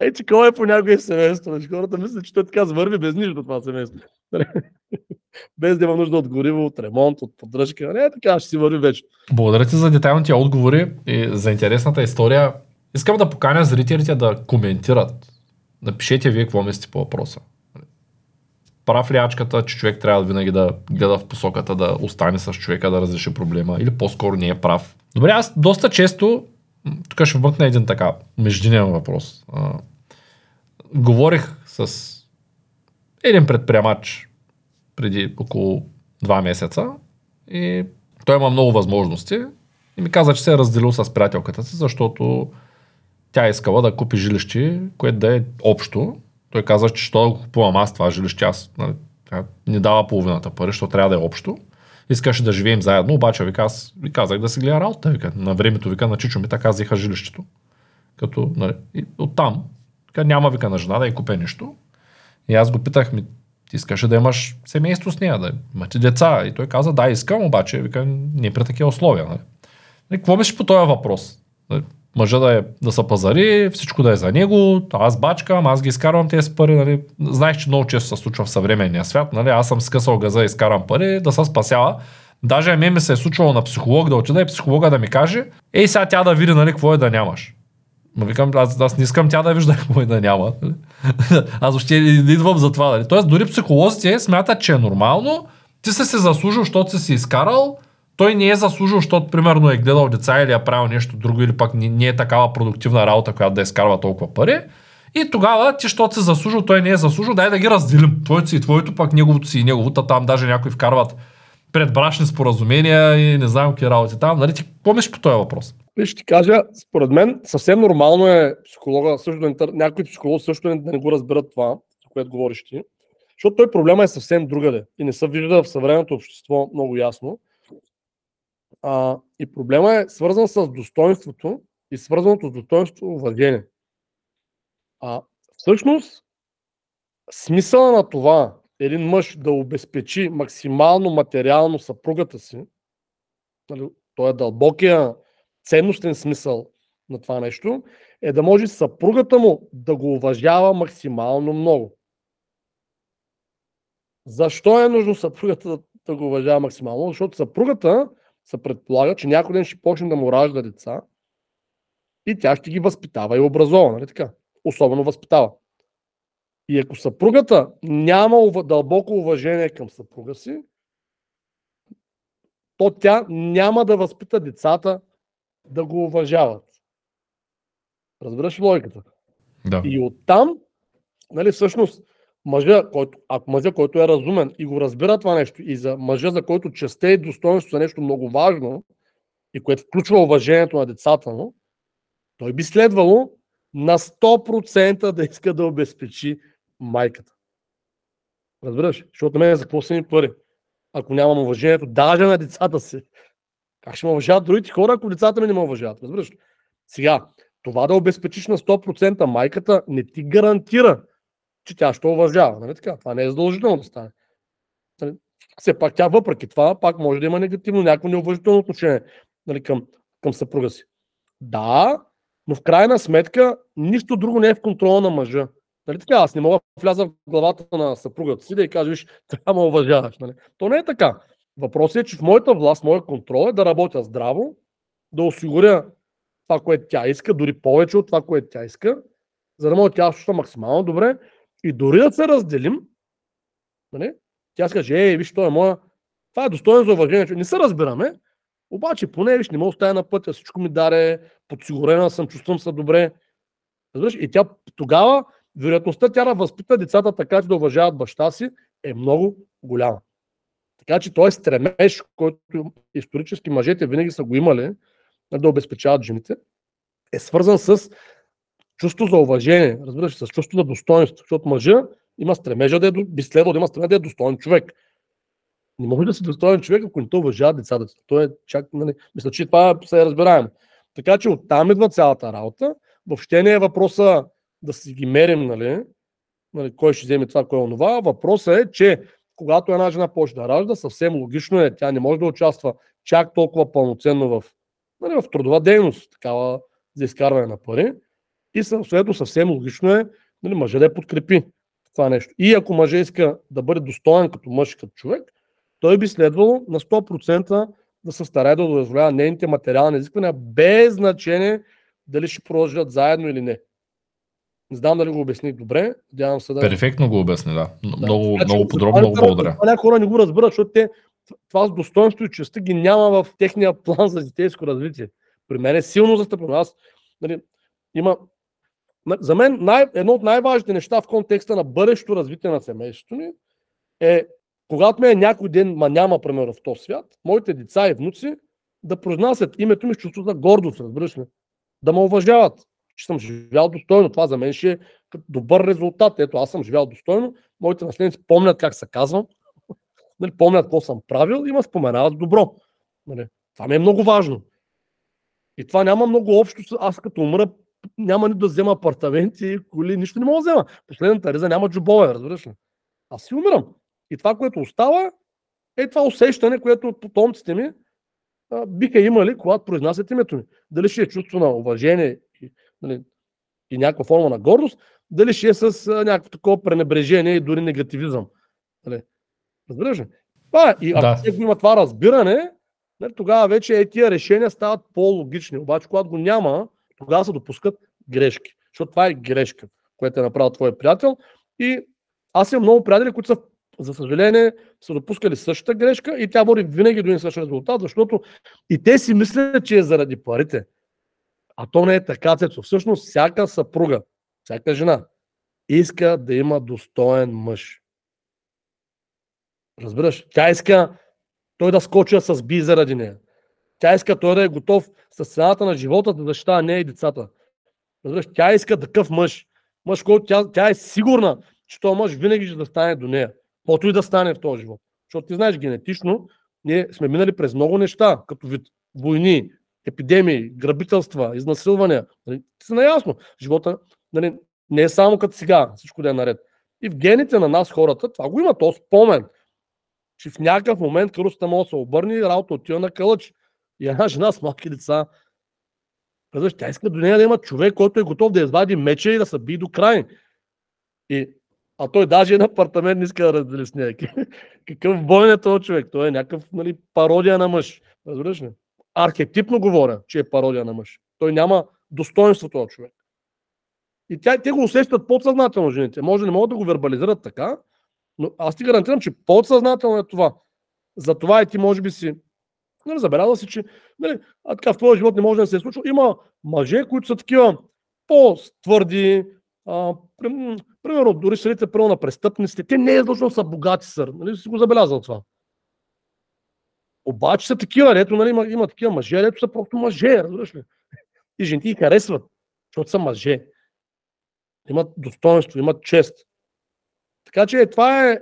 [SPEAKER 2] Ей, че кой е понякога и семейство. Хората мислят, че той така върви без нищо това семейство. <laughs> без да има нужда от гориво, от ремонт, от поддръжка. Не, така ще си върви вече.
[SPEAKER 1] Благодаря ти за детайлните отговори и за интересната история. Искам да поканя зрителите да коментират. Напишете вие какво мислите по въпроса. Прав ли ачката, че човек трябва винаги да гледа в посоката да остане с човека да разреши проблема или по-скоро не е прав. Добре, аз доста често, тук ще вмъкна един така междинен въпрос. А, говорих с един предприемач преди около два месеца и той има много възможности и ми каза, че се е разделил с приятелката си, защото тя е искала да купи жилище, което да е общо. Той каза, че да купувам аз това жилище, аз нали, не дава половината пари, защото трябва да е общо. Искаше да живеем заедно, обаче вика, аз ви казах да си гледа работа. Вика. На времето вика на Чичо ми така взеха жилището. Като, нали, оттам, вика, няма вика на жена да я купе нищо. И аз го питах, ми, ти искаше да имаш семейство с нея, да имате деца. И той каза, да, искам, обаче, вика, не при такива условия. Нали. И какво мислиш по този въпрос? Нали, мъжа да, е, да са пазари, всичко да е за него, аз бачкам, аз ги изкарвам тези пари. Нали. Знаеш, че много често се случва в съвременния свят. Нали. Аз съм скъсал газа изкарам пари, да се спасява. Даже мен ми се е случвало на психолог да отида и психолога да ми каже, ей сега тя да види нали, какво е да нямаш. Но викам, аз, аз не искам тя да вижда <laughs> какво е да няма. <laughs> аз въобще идвам за това. Нали. Тоест дори психолозите смятат, че е нормално, ти си се заслужил, защото си си изкарал, той не е заслужил, защото примерно е гледал деца или е правил нещо друго, или пък не, е такава продуктивна работа, която да изкарва толкова пари. И тогава ти, защото си заслужил, той не е заслужил, дай да ги разделим. Твоето си и твоето, пък неговото си и неговото. Там даже някои вкарват предбрашни споразумения и не знам какви работи там. Нали, ти какво по този въпрос?
[SPEAKER 2] Виж, ще ти кажа, според мен съвсем нормално е психолога, също да не, също да не го разберат това, за което говориш ти. Защото той проблема е съвсем другаде и не се вижда в съвременното общество много ясно. А, и проблема е свързан с достоинството и свързаното с достоинството уважение. А, всъщност, смисъла на това един мъж да обезпечи максимално материално съпругата си, нали, то е дълбокия ценностен смисъл на това нещо, е да може съпругата му да го уважава максимално много. Защо е нужно съпругата да, го уважава максимално? Защото съпругата се предполага, че някой ден ще почне да му ражда деца и тя ще ги възпитава и образова, нали така? Особено възпитава. И ако съпругата няма дълбоко уважение към съпруга си, то тя няма да възпита децата да го уважават. Разбираш логиката?
[SPEAKER 1] Да.
[SPEAKER 2] И оттам, нали, всъщност, мъжа, който, ако мъжа, който е разумен и го разбира това нещо, и за мъжа, за който честе и достоинство са нещо много важно, и което включва уважението на децата му, той би следвало на 100% да иска да обезпечи майката. Разбираш? Защото мен за какво са ми пари? Ако нямам уважението, даже на децата си. Как ще ме уважават другите хора, ако децата ми не ме уважават? Разбираш? Сега, това да обезпечиш на 100% майката не ти гарантира, че тя ще уважава. Нали така? Това не е задължително да стане. Нали? Все пак тя въпреки това пак може да има негативно някакво неуважително отношение нали, към, към съпруга си. Да, но в крайна сметка нищо друго не е в контрола на мъжа. Нали така, аз не мога да вляза в главата на съпругата си да й кажа, виж, <laughs> трябва да уважаваш. Нали? То не е така. Въпросът е, че в моята власт, моя контрол е да работя здраво, да осигуря това, което тя иска, дори повече от това, което тя иска, за да може тя да максимално добре и дори да се разделим, нали, тя каже, ей, виж, той е моя, това е достойно за уважение, не се разбираме, обаче поне, виж, не мога да стая на пътя, всичко ми даре, подсигурена съм, чувствам се добре. Разбираш? И тя тогава, вероятността тя да възпита децата така, че да уважават баща си, е много голяма. Така че той стремеж, който исторически мъжете винаги са го имали, да обезпечават жените, е свързан с чувство за уважение, разбираш, с чувство за достоинство, защото мъжа има стремежа да е, би следвал да има стремежа да е достоен човек. Не може да си достоен човек, ако не то уважава децата. Той е чак, нали, мисля, че това се е разбираемо. Така че оттам идва цялата работа. Въобще не е въпроса да си ги мерим, нали, нали, кой ще вземе това, кой е онова. Въпросът е, че когато една жена почне да ражда, съвсем логично е, тя не може да участва чак толкова пълноценно в, нали, в трудова дейност, такава за изкарване на пари. И съответно съвсем логично е нали, мъже да я подкрепи това нещо. И ако мъже иска да бъде достоен като мъж, като човек, той би следвало на 100% да се старае да удовлетворява нейните материални изисквания, без значение дали ще продължат заедно или не. Не знам дали го обясних добре. Надявам се да.
[SPEAKER 1] Перфектно го обясни, да.
[SPEAKER 2] Да.
[SPEAKER 1] Много,
[SPEAKER 2] Така че
[SPEAKER 1] много подробно, много благодаря.
[SPEAKER 2] Някои хора не го разбират, защото те това с достоинство и честа ги няма в техния план за детейско развитие. При мен е силно застъпено. Аз, нали, има, за мен най, едно от най-важните неща в контекста на бъдещето развитие на семейството ни е, когато ме е някой ден, ма няма, примерно, в този свят, моите деца и внуци да произнасят името ми с чувство за гордост, разбираш ли? Да ме уважават, че съм живял достойно. Това за мен ще е добър резултат. Ето, аз съм живял достойно, моите наследници помнят как се казвам, <laughs> нали, помнят какво съм правил и ме споменават добро. Нали. Това ми е много важно. И това няма много общо. Аз като умра, няма нито да взема апартаменти, коли, нищо не мога да взема. Последната риза няма джобове, разбираш ли? Аз си умирам. И това, което остава, е това усещане, което потомците ми а, биха имали, когато произнасят името ми. Дали ще е чувство на уважение и, нали, и някаква форма на гордост, дали ще е с а, някакво такова пренебрежение и дори негативизъм. Нали? Разбираш ли? Това, и ако
[SPEAKER 1] да.
[SPEAKER 2] има това разбиране, нали, тогава вече е, тия решения стават по-логични. Обаче, когато го няма, тогава се допускат грешки. Защото това е грешка, която е направил твой приятел. И аз имам много приятели, които са, за съжаление, са допускали същата грешка и тя води винаги до един същ резултат, защото и те си мислят, че е заради парите. А то не е така, Цецо. Всъщност, всяка съпруга, всяка жена иска да има достоен мъж. Разбираш? Тя иска той да скочи с би заради нея. Тя иска той да е готов с цената на живота да защитава нея и децата. Разбираш? Тя иска такъв мъж. Мъж, който тя, тя е сигурна, че този мъж винаги ще да стане до нея. Каквото и да стане в този живот. Защото ти знаеш, генетично ние сме минали през много неща, като вид войни, епидемии, грабителства, изнасилвания. Нали? Ти си наясно. Живота нали, не е само като сега, всичко да е наред. И в гените на нас хората, това го има, то спомен, че в някакъв момент кръста може да се обърне и работа отива на кълъч. И една жена с малки деца, казваш, тя иска до нея да има човек, който е готов да извади меча и да се би до край. И, а той даже един апартамент не иска да раздели с нея. Какъв бойн е този човек? Той е някакъв нали, пародия на мъж. Разбираш ли? Архетипно говоря, че е пародия на мъж. Той няма достоинство този човек. И тя, те го усещат подсъзнателно жените. Може не могат да го вербализират така, но аз ти гарантирам, че подсъзнателно е това. Затова и ти може би си нали, забелязал си, че нали, а така в твоя живот не може да се е случило. Има мъже, които са такива по-твърди, а, прим- примерно дори средите първо на престъпниците. Те не е да са богати сър. Нали, си го забелязал това. Обаче са такива, ето, нали, има, има такива мъже, ето са просто мъже, разбираш ли? И жените ги харесват, защото са мъже. Имат достоинство, имат чест. Така че това е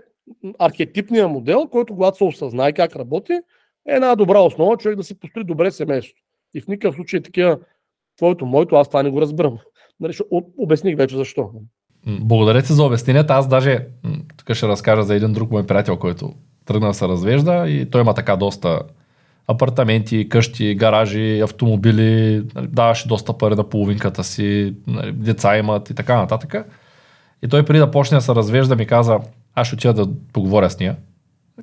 [SPEAKER 2] архетипният модел, който когато се осъзнае как работи, е една добра основа човек да си построи добре семейство. И в никакъв случай такива твоето, моето, аз това не го разбирам. Нали, обясних вече защо.
[SPEAKER 1] Благодаря ти за обясненията. Аз даже тук ще разкажа за един друг мой приятел, който тръгна да се развежда и той има така доста апартаменти, къщи, гаражи, автомобили, нали, даваше доста пари на половинката си, нали, деца имат и така нататък. И той преди да почне да се развежда ми каза, аз ще отида да поговоря с нея.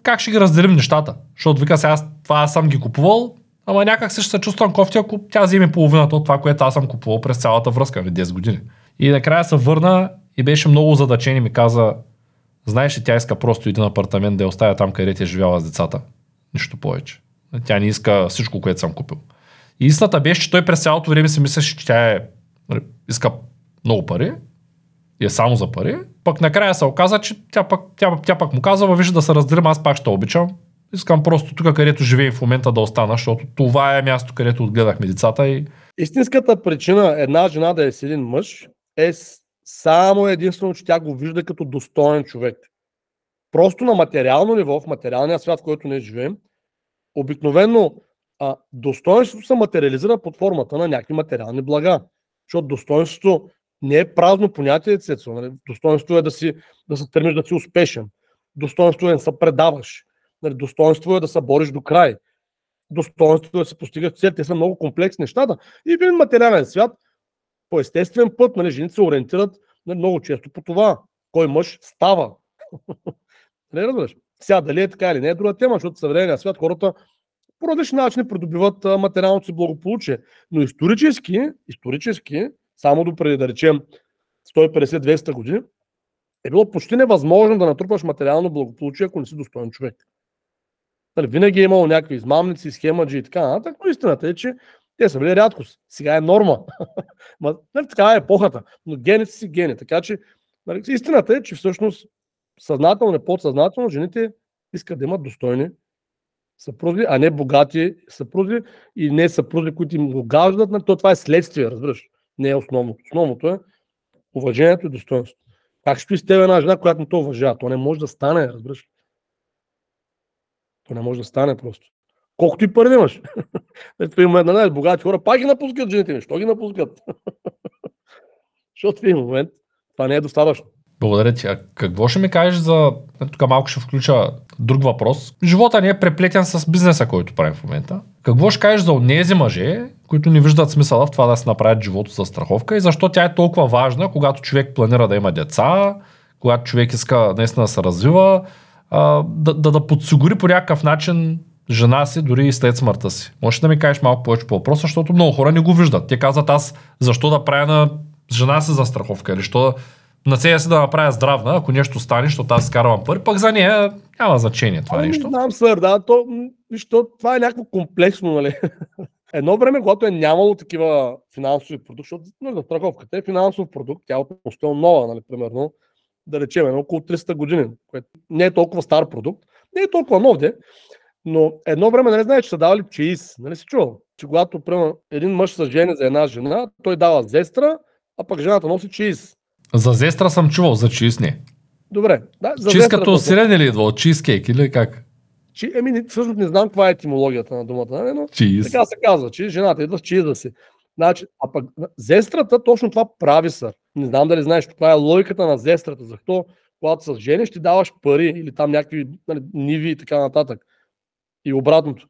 [SPEAKER 1] Как ще ги разделим нещата? Защото вика сега аз, това аз съм ги купувал, ама някак се ще се чувствам кофти, ако тя вземе половината от това, което аз съм купувал през цялата връзка, нали, 10 години. И накрая се върна и беше много задачен и ми каза, знаеш ли, тя иска просто един апартамент да я оставя там, където е живяла с децата. Нищо повече. Тя не иска всичко, което съм купил. И истината беше, че той през цялото време си мислеше, че тя е, нали, иска много пари е само за пари. Пък накрая се оказа, че тя пък, тя, тя пък му казва, виж да се разделим, аз пак ще обичам. Искам просто тук, където живеем в момента да остана, защото това е място, където отгледахме децата и
[SPEAKER 2] Истинската причина една жена да е с един мъж е само единствено, че тя го вижда като достоен човек. Просто на материално ниво, в материалния свят, в който ние живеем, обикновено а, достоинството се материализира под формата на някакви материални блага. Защото достоинството не е празно понятие, Цецо. Нали? Достоинството е да, си, да се стремиш да си успешен. Достоинство е да се предаваш. Нали, достоинство е да се бориш до край. Достоинство е да се постигаш цел. Те са много комплексни нещата. И в материален свят, по естествен път, нали, жените се ориентират нали, много често по това. Кой мъж става. Не <laughs> нали, разбираш? Сега дали е така или не е друга тема, защото в съвременния свят хората по различни начини придобиват материалното си благополучие. Но исторически, исторически, само до преди да речем 150-200 години, е било почти невъзможно да натрупаш материално благополучие, ако не си достоен човек. Нали, винаги е имало някакви измамници, схемаджи и така нататък, но истината е, че те са били рядкост. Сега е норма. <laughs> Ма, нали, така е епохата. Но гените си гени. Така че нали, истината е, че всъщност съзнателно и подсъзнателно жените искат да имат достойни съпрузи, а не богати съпрузи и не съпрузи, които им го гаждат. Нали, то това е следствие, разбираш. Не е основното. Основното е уважението и достоинството. Как ще с тебе една жена, която не то уважава? То не може да стане, разбираш. То не може да стане просто. Колкото и пари имаш. <laughs> Ето има една богати хора, пак ги напускат жените ми. Що ги напускат? <laughs> Защото в един момент това не е достатъчно.
[SPEAKER 1] Благодаря ти. А какво ще ми кажеш за... Тук малко ще включа друг въпрос. Живота ни е преплетен с бизнеса, който правим в момента. Какво ще кажеш за онези мъже, които не виждат смисъла в това да се направят живото за страховка и защо тя е толкова важна, когато човек планира да има деца, когато човек иска наистина да се развива, да, да, да подсигури по някакъв начин жена си, дори и след смъртта си. Може да ми кажеш малко повече по въпроса, защото много хора не го виждат. Те казват аз защо да правя на жена си за страховка или що на себе си да направя здравна, ако нещо стане, защото аз скарвам пари, пък за нея няма значение това
[SPEAKER 2] ами,
[SPEAKER 1] нещо.
[SPEAKER 2] Не знам, сър, да, то, защото това е някакво комплексно, нали? <laughs> Едно време, когато е нямало такива финансови продукти, защото нали, страховката е финансов продукт, тя е относително нова, нали, примерно, да речем, е около 300 години, което не е толкова стар продукт, не е толкова нов, де, но едно време, нали знаеш, че са давали чеиз, нали си чувал, че когато, примерно, един мъж се жени за една жена, той дава зестра, а пък жената носи чиз.
[SPEAKER 1] За зестра съм чувал, за чиз не.
[SPEAKER 2] Добре. Да,
[SPEAKER 1] за чиз като сирене ли идва? От чизкейк или как?
[SPEAKER 2] Чи, еми, всъщност не знам каква е етимологията на думата, нали? но
[SPEAKER 1] чиз.
[SPEAKER 2] така се казва, че жената идва с чиза си. Значи, а пък зестрата точно това прави са. Не знам дали знаеш каква е логиката на зестрата. Защо когато с жени ще даваш пари или там някакви нали, ниви и така нататък. И обратното.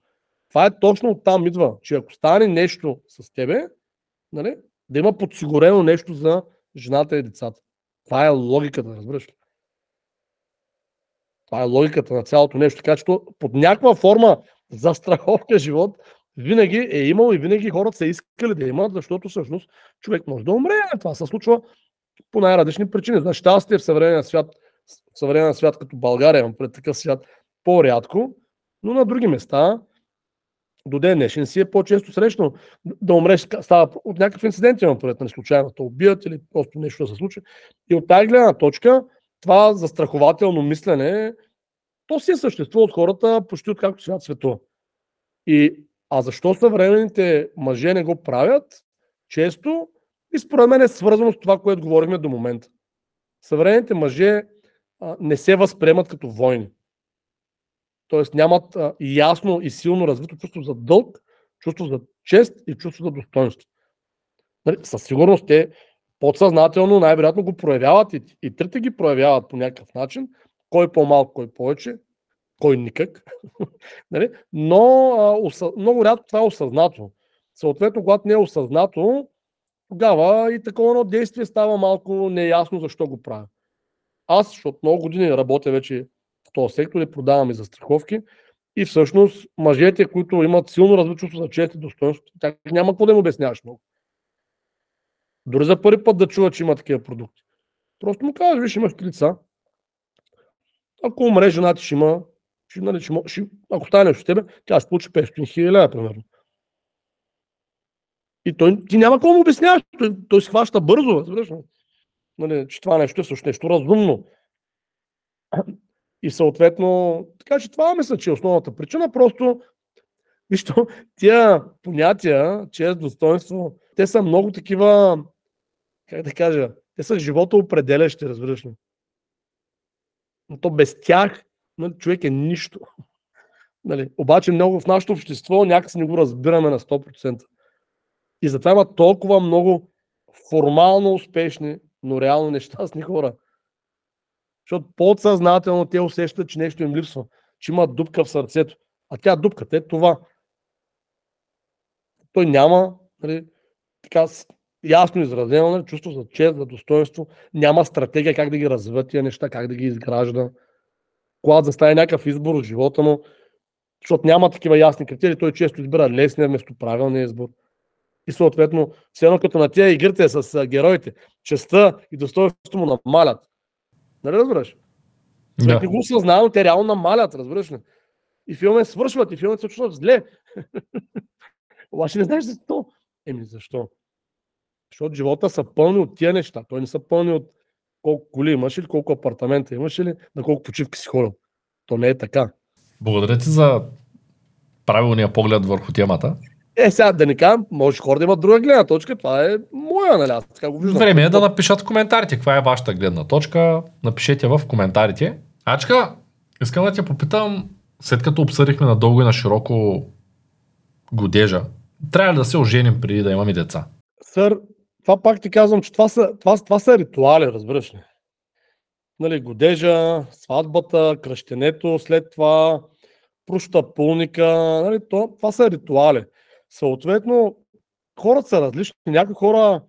[SPEAKER 2] Това е точно оттам идва, че ако стане нещо с тебе, нали, да има подсигурено нещо за жената и децата. Това е логиката, разбираш ли? Това е логиката на цялото нещо. Така че под някаква форма за страховка живот винаги е имал и винаги хората са искали да имат, защото всъщност човек може да умре. Това се случва по най-различни причини. За щастие в съвременния свят, в съвременния свят като България, пред такъв свят, по-рядко, но на други места до ден днешен си е по-често срещано да умреш, става от някакъв инцидент, имам пред нали, случайно, да убият или просто нещо да се случи. И от тази гледна точка, това застрахователно мислене, то си е съществува от хората почти откакто свят светува. И, а защо съвременните мъже не го правят? Често и според мен е свързано с това, което говорихме до момента. Съвременните мъже а, не се възприемат като войни т.е. нямат а, ясно и силно развито чувство за дълг, чувство за чест и чувство за достоинство. Нали, със сигурност те подсъзнателно най-вероятно го проявяват и, и трите ги проявяват по някакъв начин. Кой по-малко, кой повече, кой никак. <laughs> нали? Но а, уса, много рядко това е осъзнато. Съответно, когато не е осъзнато, тогава и такова едно действие става малко неясно защо го правя. Аз, защото много години работя вече този сектор и продаваме за страховки. И всъщност мъжете, които имат силно развито за чест и достоинство, тях няма какво да им обясняваш много. Дори за първи път да чува, че има такива продукти. Просто му казваш, виж, имаш три лица. Ако умре, жена ти ще има, ще, нали, ще, ще, ако стане нещо с тебе, тя ще получи 500 хиляди, примерно. И той, ти няма какво му обясняваш. Той, той схваща бързо, разбираш нали, че това нещо е също нещо разумно. И съответно, така че това мисля, че е основната причина. Просто, вижте, тия понятия, чест, достоинство, те са много такива, как да кажа, те са живота определящи, разбираш ли. Но то без тях нали, човек е нищо. <laughs> Нали, обаче много в нашето общество някакси не го разбираме на 100%. И затова има толкова много формално успешни, но реално нещастни хора. Защото подсъзнателно те усещат, че нещо им липсва, че има дупка в сърцето. А тя дупката е това. Той няма нали, така, ясно изразено нали, чувство за чест, за достоинство, няма стратегия как да ги развива тия неща, как да ги изгражда. Когато застане някакъв избор от живота му, защото няма такива ясни критерии, той често избира лесния вместо правилния избор. И съответно, все едно като на тия игрите с героите, честа и достоинството му намалят. Нали разбираш? Да. Не го осъзнавам, те реално намалят, разбираш ли? И филме свършват, и филмите се чувстват зле. <laughs> Обаче не знаеш защо. Еми защо? Защото живота са пълни от тия неща. Той не са пълни от колко коли имаш или колко апартамента имаш или на колко почивки си ходил. То не е така.
[SPEAKER 1] Благодаря ти за правилния поглед върху темата.
[SPEAKER 2] Е, сега да не кажа, може хора да имат друга гледна точка, това е моя, нали? Аз така го виждам.
[SPEAKER 1] Време е да напишат в коментарите каква е вашата гледна точка. Напишете в коментарите. Ачка, искам да те попитам, след като обсъдихме надълго и на широко годежа, трябва ли да се оженим преди да имаме деца?
[SPEAKER 2] Сър, това пак ти казвам, че това са, това, това са ритуали, разбираш ли? Нали, годежа, сватбата, кръщенето, след това пруща пулника, нали, то, това са ритуали. Съответно, хората са различни. Някои хора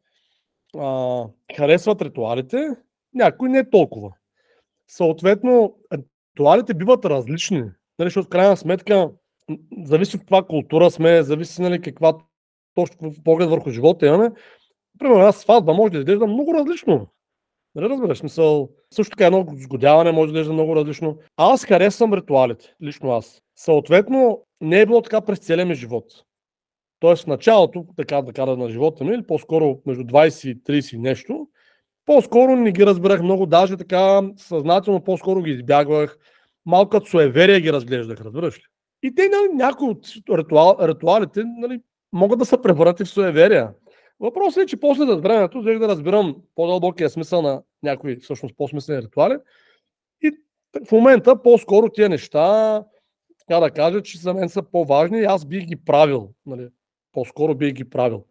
[SPEAKER 2] а, харесват ритуалите, някои не толкова. Съответно, ритуалите биват различни. Нали, защото в крайна сметка зависи от каква култура сме, зависи нали, каква точно поглед върху живота имаме. Примерно една сватба може да изглежда много различно. Нали разбираш? Смисъл, също така едно сгодяване може да изглежда много различно. Аз харесвам ритуалите, лично аз. Съответно, не е било така през целия ми живот. Тоест в началото, така да кажа, на живота ми, или по-скоро между 20 и 30 нещо, по-скоро не ги разбирах много, даже така съзнателно по-скоро ги избягвах. Малко като суеверие ги разглеждах, разбираш ли? И те, нали, някои от ритуал, ритуалите нали, могат да се превърнат в суеверия. Въпросът е, че после за времето взех да разбирам по-дълбокия смисъл на някои всъщност по-смислени ритуали. И в момента по-скоро тия неща, така да кажа, че за мен са по-важни и аз бих ги правил. Нали? По-скоро бих ги правил.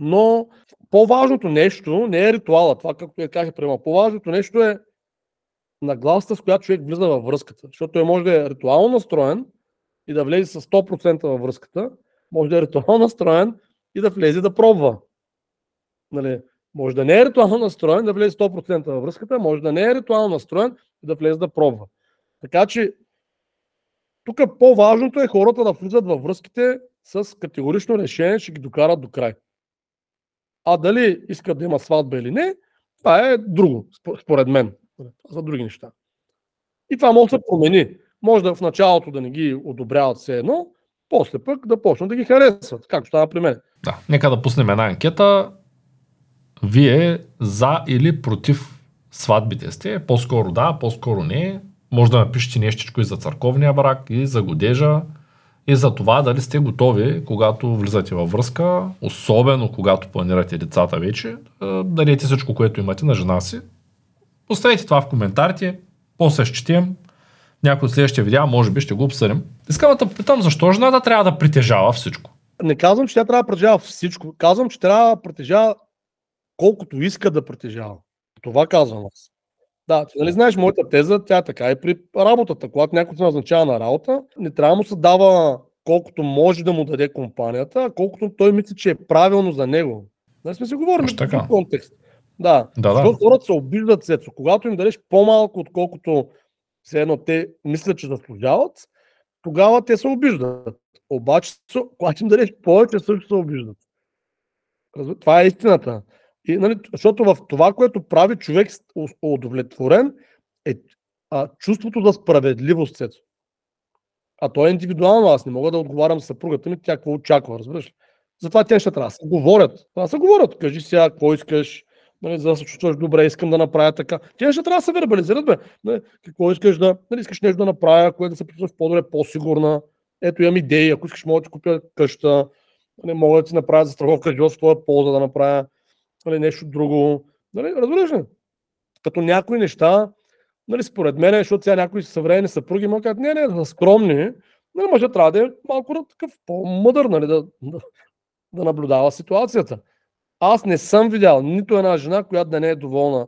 [SPEAKER 2] Но по-важното нещо не е ритуала, това както я казах према. По-важното нещо е нагласата, с която човек влиза във връзката. Защото той може да е ритуално настроен и да влезе с 100% във връзката, може да е ритуално настроен и да влезе да пробва. Нали, може да не е ритуално настроен да влезе 100% във връзката, може да не е ритуално настроен да влезе да пробва. Така че тук по-важното е хората да влизат във връзките с категорично решение, че ги докарат до край. А дали искат да има сватба или не, това е друго, според мен. Това са други неща. И това може да се промени. Може да в началото да не ги одобряват все едно, после пък да почнат да ги харесват, както става при мен.
[SPEAKER 1] Да, нека да пуснем една анкета. Вие за или против сватбите сте? По-скоро да, по-скоро не. Може да напишете нещичко и за църковния брак, и за годежа, и за това дали сте готови, когато влизате във връзка, особено когато планирате децата вече, да дадете всичко, което имате на жена си. Оставете това в коментарите, после ще четем, някой от следващия видео, може би ще го обсъдим. Искам да попитам, защо жената трябва да притежава всичко?
[SPEAKER 2] Не казвам, че тя трябва да притежава всичко. Казвам, че трябва да притежава колкото иска да притежава. Това казвам аз. Да, нали знаеш моята теза, тя е така и при работата. Когато някой се назначава на работа, не трябва да му се дава колкото може да му даде компанията, а колкото той мисли, че е правилно за него. Нали сме си говорили в контекст. Да, да, защото да. хората се обиждат след Когато им дадеш по-малко, отколкото все едно те мислят, че заслужават, тогава те се обиждат. Обаче, когато им дадеш повече, също се обиждат. Това е истината. И, нали, защото в това, което прави човек удовлетворен, е а, чувството за справедливост. А то е индивидуално. Аз не мога да отговарям съпругата ми, тя какво очаква, разбираш ли? Затова те ще трябва да се говорят. Това се говорят. Кажи сега какво искаш, нали, за да се чувстваш добре, искам да направя така. Те ще трябва да се вербализират, бе. Нали, какво искаш да, нали, искаш нещо да направя, което да се почувстваш по-добре, по-сигурна. Ето имам идеи, ако искаш, мога да ти купя къща, нали, мога да ти направя застраховка живот в твоя полза, да направя нали, нещо друго. Нали, разбираш ли? Като някои неща, нали, според мен, защото сега някои съвременни съпруги могат кажат, не, не, да скромни, нали, мъжът трябва да е малко такъв по-мъдър, нали, да, да, да наблюдава ситуацията. Аз не съм видял нито една жена, която да не е доволна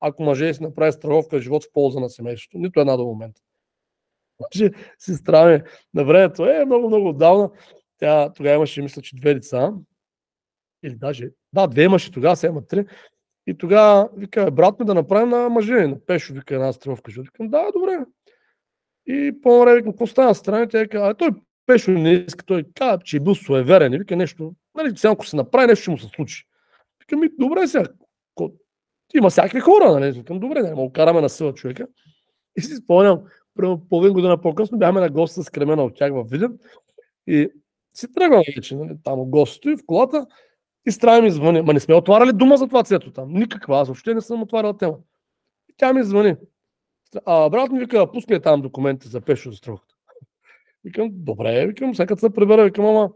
[SPEAKER 2] ако мъже си направи страховка живот в полза на семейството. Нито една до момента. Че сестра ми на времето е много, много отдавна. Тя тогава имаше, мисля, че две деца. Или даже, да, две имаше тогава, сега има три. И тогава вика, брат ми да направим на мъже, на Пешо, вика една страховка живот. Викам, да, добре. И по-добре викам, какво стана страна? Тя вика, а той Пешо не иска, той каза, че е бил суеверен и вика нещо, нали, сега ако се направи нещо, ще му се случи. Викам, ми, добре сега, има всякакви хора, нали? Викам, добре, не, му караме на сила човека. И си спомням, примерно половин година по-късно бяхме на гост с Кремена от тях в Виден и си тръгвам вече, нали, там гост стои в колата и страна ми звъни. Ма не сме отваряли дума за това цвето там. Никаква, аз въобще не съм отварял тема. И тя ми звъни. А брат ми вика, пускай там документи за пешо за стрелката. <laughs> Викам, добре, викам, сега се прибера, викам, ама,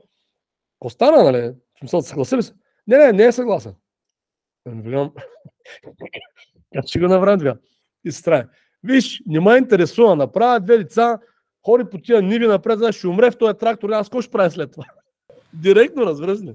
[SPEAKER 2] какво стана, нали? Смисъл, съгласили се? Не, не, не е съгласен. Викам, <laughs> как ще го направим така? И се Виж, не ме интересува, направя две лица, хори по тия ниви напред, знаеш, ще умре в този трактор, аз какво ще правя след това? Директно, разбираш ли?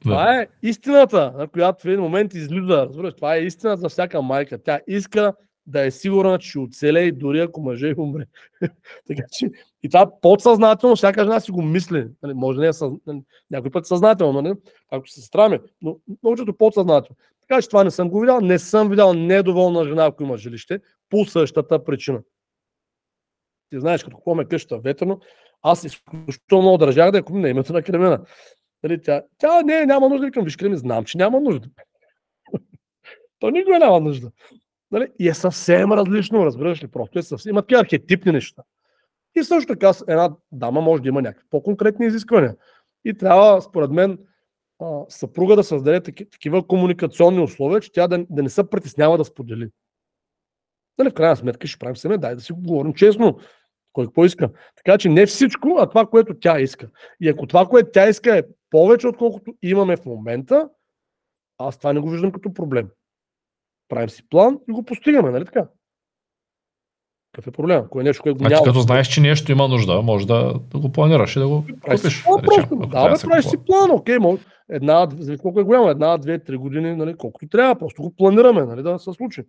[SPEAKER 2] Това е истината, на която в един момент излиза. Разбираш, това е истината за всяка майка. Тя иска да е сигурна, че ще оцелее дори ако мъже умре. <laughs> така че и това подсъзнателно, всяка жена си го мисли. Нали, може не е съз... Нали, някой път съзнателно, нали, както се страме, но много подсъзнателно. Така че това не съм го видял. Не съм видял недоволна жена, ако има жилище, по същата причина. Ти знаеш, като какво ме къща ветрено, аз изключително много държах да я купим на името на Кремена. Нали, тя, тя не, няма нужда, викам, виж Креми, знам, че няма нужда. <laughs> То никога няма нужда. Нали? И е съвсем различно, разбираш ли? Просто е съвсем. Има такива архетипни неща. И също така една дама може да има някакви по-конкретни изисквания. И трябва, според мен, съпруга да създаде такива комуникационни условия, че тя да, да не се притеснява да сподели. Нали, в крайна сметка ще правим семе, дай да си го говорим честно. Кой какво иска. Така че не всичко, а това, което тя иска. И ако това, което тя иска е повече, отколкото имаме в момента, аз това не го виждам като проблем. Правим си план и го постигаме, нали така? Какъв е проблем? Кое е нещо, което
[SPEAKER 1] значи, няма. Като знаеш, че нещо има нужда, може да, да го планираш и да го
[SPEAKER 2] купиш. Да, просто, да, бе, правиш си план, окей, може. Една, колко е голяма, една, две, три години, нали, колкото трябва, просто го планираме, нали, да се случи.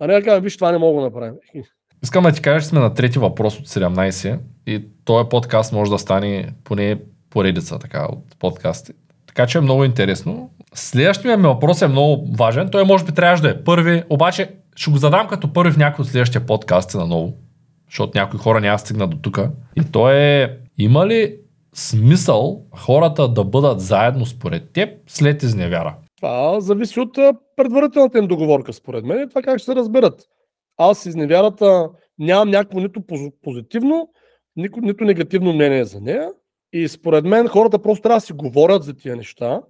[SPEAKER 2] А не да кажем, виж, това не мога да направим. <laughs>
[SPEAKER 1] Искам да ти кажа, че сме на трети въпрос от 17 и този подкаст може да стане поне поредица така, от подкасти. Така че е много интересно. Следващия ми въпрос е много важен. Той може би трябваше да е първи, обаче ще го задам като първи в някой от следващия подкаст наново, защото някои хора няма стигнат до тук. И то е, има ли смисъл хората да бъдат заедно според теб след изневяра?
[SPEAKER 2] Това зависи от предварителната им договорка, според мен, и това как ще се разберат. Аз изневярата нямам някакво нито позитивно, нито, негативно мнение за нея. И според мен хората просто трябва да си говорят за тия неща,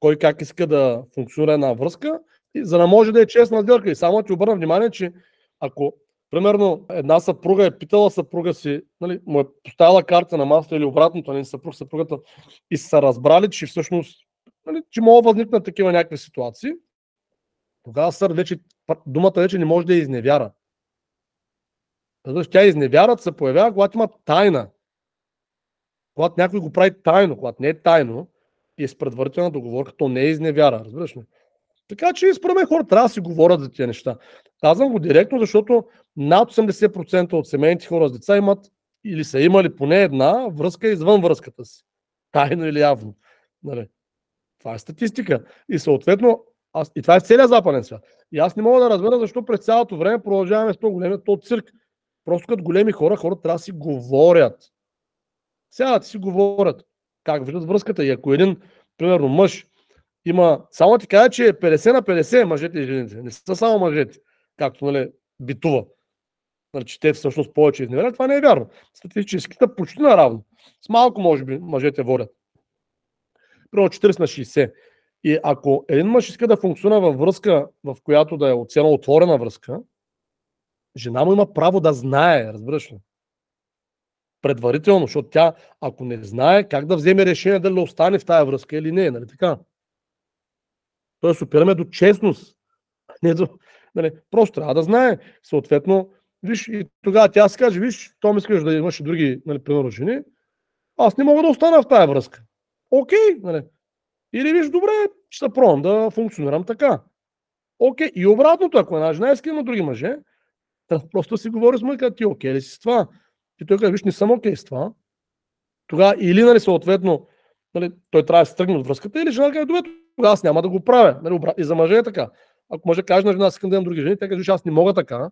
[SPEAKER 2] кой как иска да функционира една връзка, и, за да може да е честна сделка. И само ти обърна внимание, че ако примерно една съпруга е питала съпруга си, нали, му е поставила карта на масата или обратното, нали, съпруг, съпругата, и са разбрали, че всъщност нали, че могат да възникнат такива някакви ситуации, тогава сър вече, думата вече не може да я изневяра. Защото тя изневярат се появява, когато има тайна. Когато някой го прави тайно, когато не е тайно и е с предварителна договорка, то не е изневяра. Разбираш ли? Така че, според мен, хората трябва да си говорят за тези неща. Казвам го директно, защото над 80% от семейните хора с деца имат или са имали поне една връзка извън връзката си. Тайно или явно. Нали? Това е статистика. И съответно, аз, и това е целият западен свят. И аз не мога да разбера защо през цялото време продължаваме с този големия то цирк. Просто като големи хора, хората трябва да си говорят. Да си говорят как виждат връзката. И ако един, примерно, мъж има, само ти кажа, че е 50 на 50 мъжете и жените. Не са само мъжете, както нали, битува. Че те всъщност повече изневерят. Това не е вярно. Статистически почти наравно. С малко, може би, мъжете водят. Примерно 40 на 60. И ако един мъж иска да функционира във връзка, в която да е от цена отворена връзка, жена му има право да знае, разбираш ли? Предварително, защото тя, ако не знае, как да вземе решение дали остане в тая връзка или не, нали така? Тоест опираме до честност. Не до, нали, просто трябва да знае. Съответно, виж, и тогава тя си каже, виж, то ми искаш да имаш и други, нали, примерно жени, аз не мога да остана в тая връзка. Окей, нали. Или виж, добре, ще пробвам да функционирам така. Окей, и обратното, ако една жена иска има други мъже, просто си говори с мъжа, ти окей ли си с това? И той казва, виж, не съм окей с това. Тогава или, нали, съответно, нали, той трябва да се тръгне от връзката, или жена каже, добре, тогава аз няма да го правя. Нали, обрат... И за мъже е така. Ако мъже каже на жена, искам да имам други жени, тя каже, аз не мога така.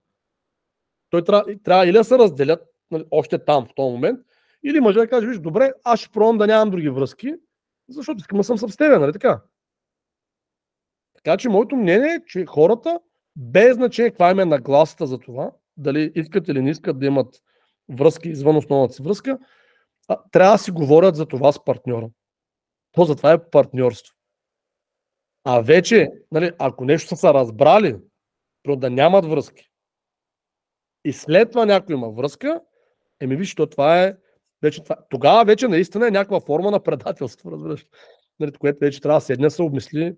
[SPEAKER 2] Той трябва, трябва или да се разделят нали, още там в този момент, или мъже да каже, виж, добре, аз ще пробвам да нямам други връзки, защото искам да съм с тебе, нали така? Така че моето мнение е, че хората, без значение каква им е нагласата за това, дали искат или не искат да имат връзки извън основната си връзка, трябва да си говорят за това с партньора. То затова е партньорство. А вече, нали, ако нещо са се разбрали, да нямат връзки, и след това някой има връзка, еми виж, то това е вече това, тогава вече наистина е някаква форма на предателство, разбираш. Нали, което вече трябва да седне се обмисли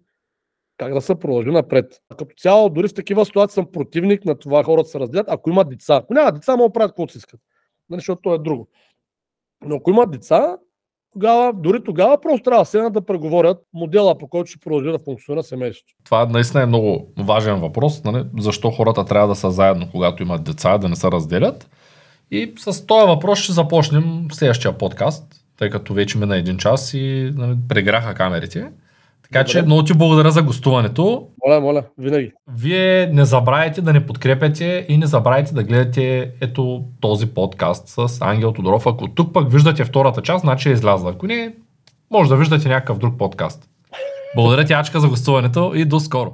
[SPEAKER 2] как да се продължи напред. Като цяло, дори в такива ситуации съм противник на това хората се разделят, ако имат деца. Ако няма деца, могат да правят каквото си искат. Нали, защото то е друго. Но ако имат деца, тогава, дори тогава просто трябва да да преговорят модела, по който ще продължи да функционира семейството.
[SPEAKER 1] Това наистина е много важен въпрос. Нали? Защо хората трябва да са заедно, когато имат деца, да не се разделят. И с този въпрос ще започнем следващия подкаст, тъй като вече мина един час и нали, преграха камерите. Така Добре. че много ти благодаря за гостуването.
[SPEAKER 2] Моля, моля, винаги.
[SPEAKER 1] Вие не забравяйте да не подкрепяте и не забравяйте да гледате ето този подкаст с Ангел Тодоров. Ако тук пък виждате втората част, значи е излязла. Ако не, може да виждате някакъв друг подкаст. Благодаря ти, Ачка, за гостуването и до скоро.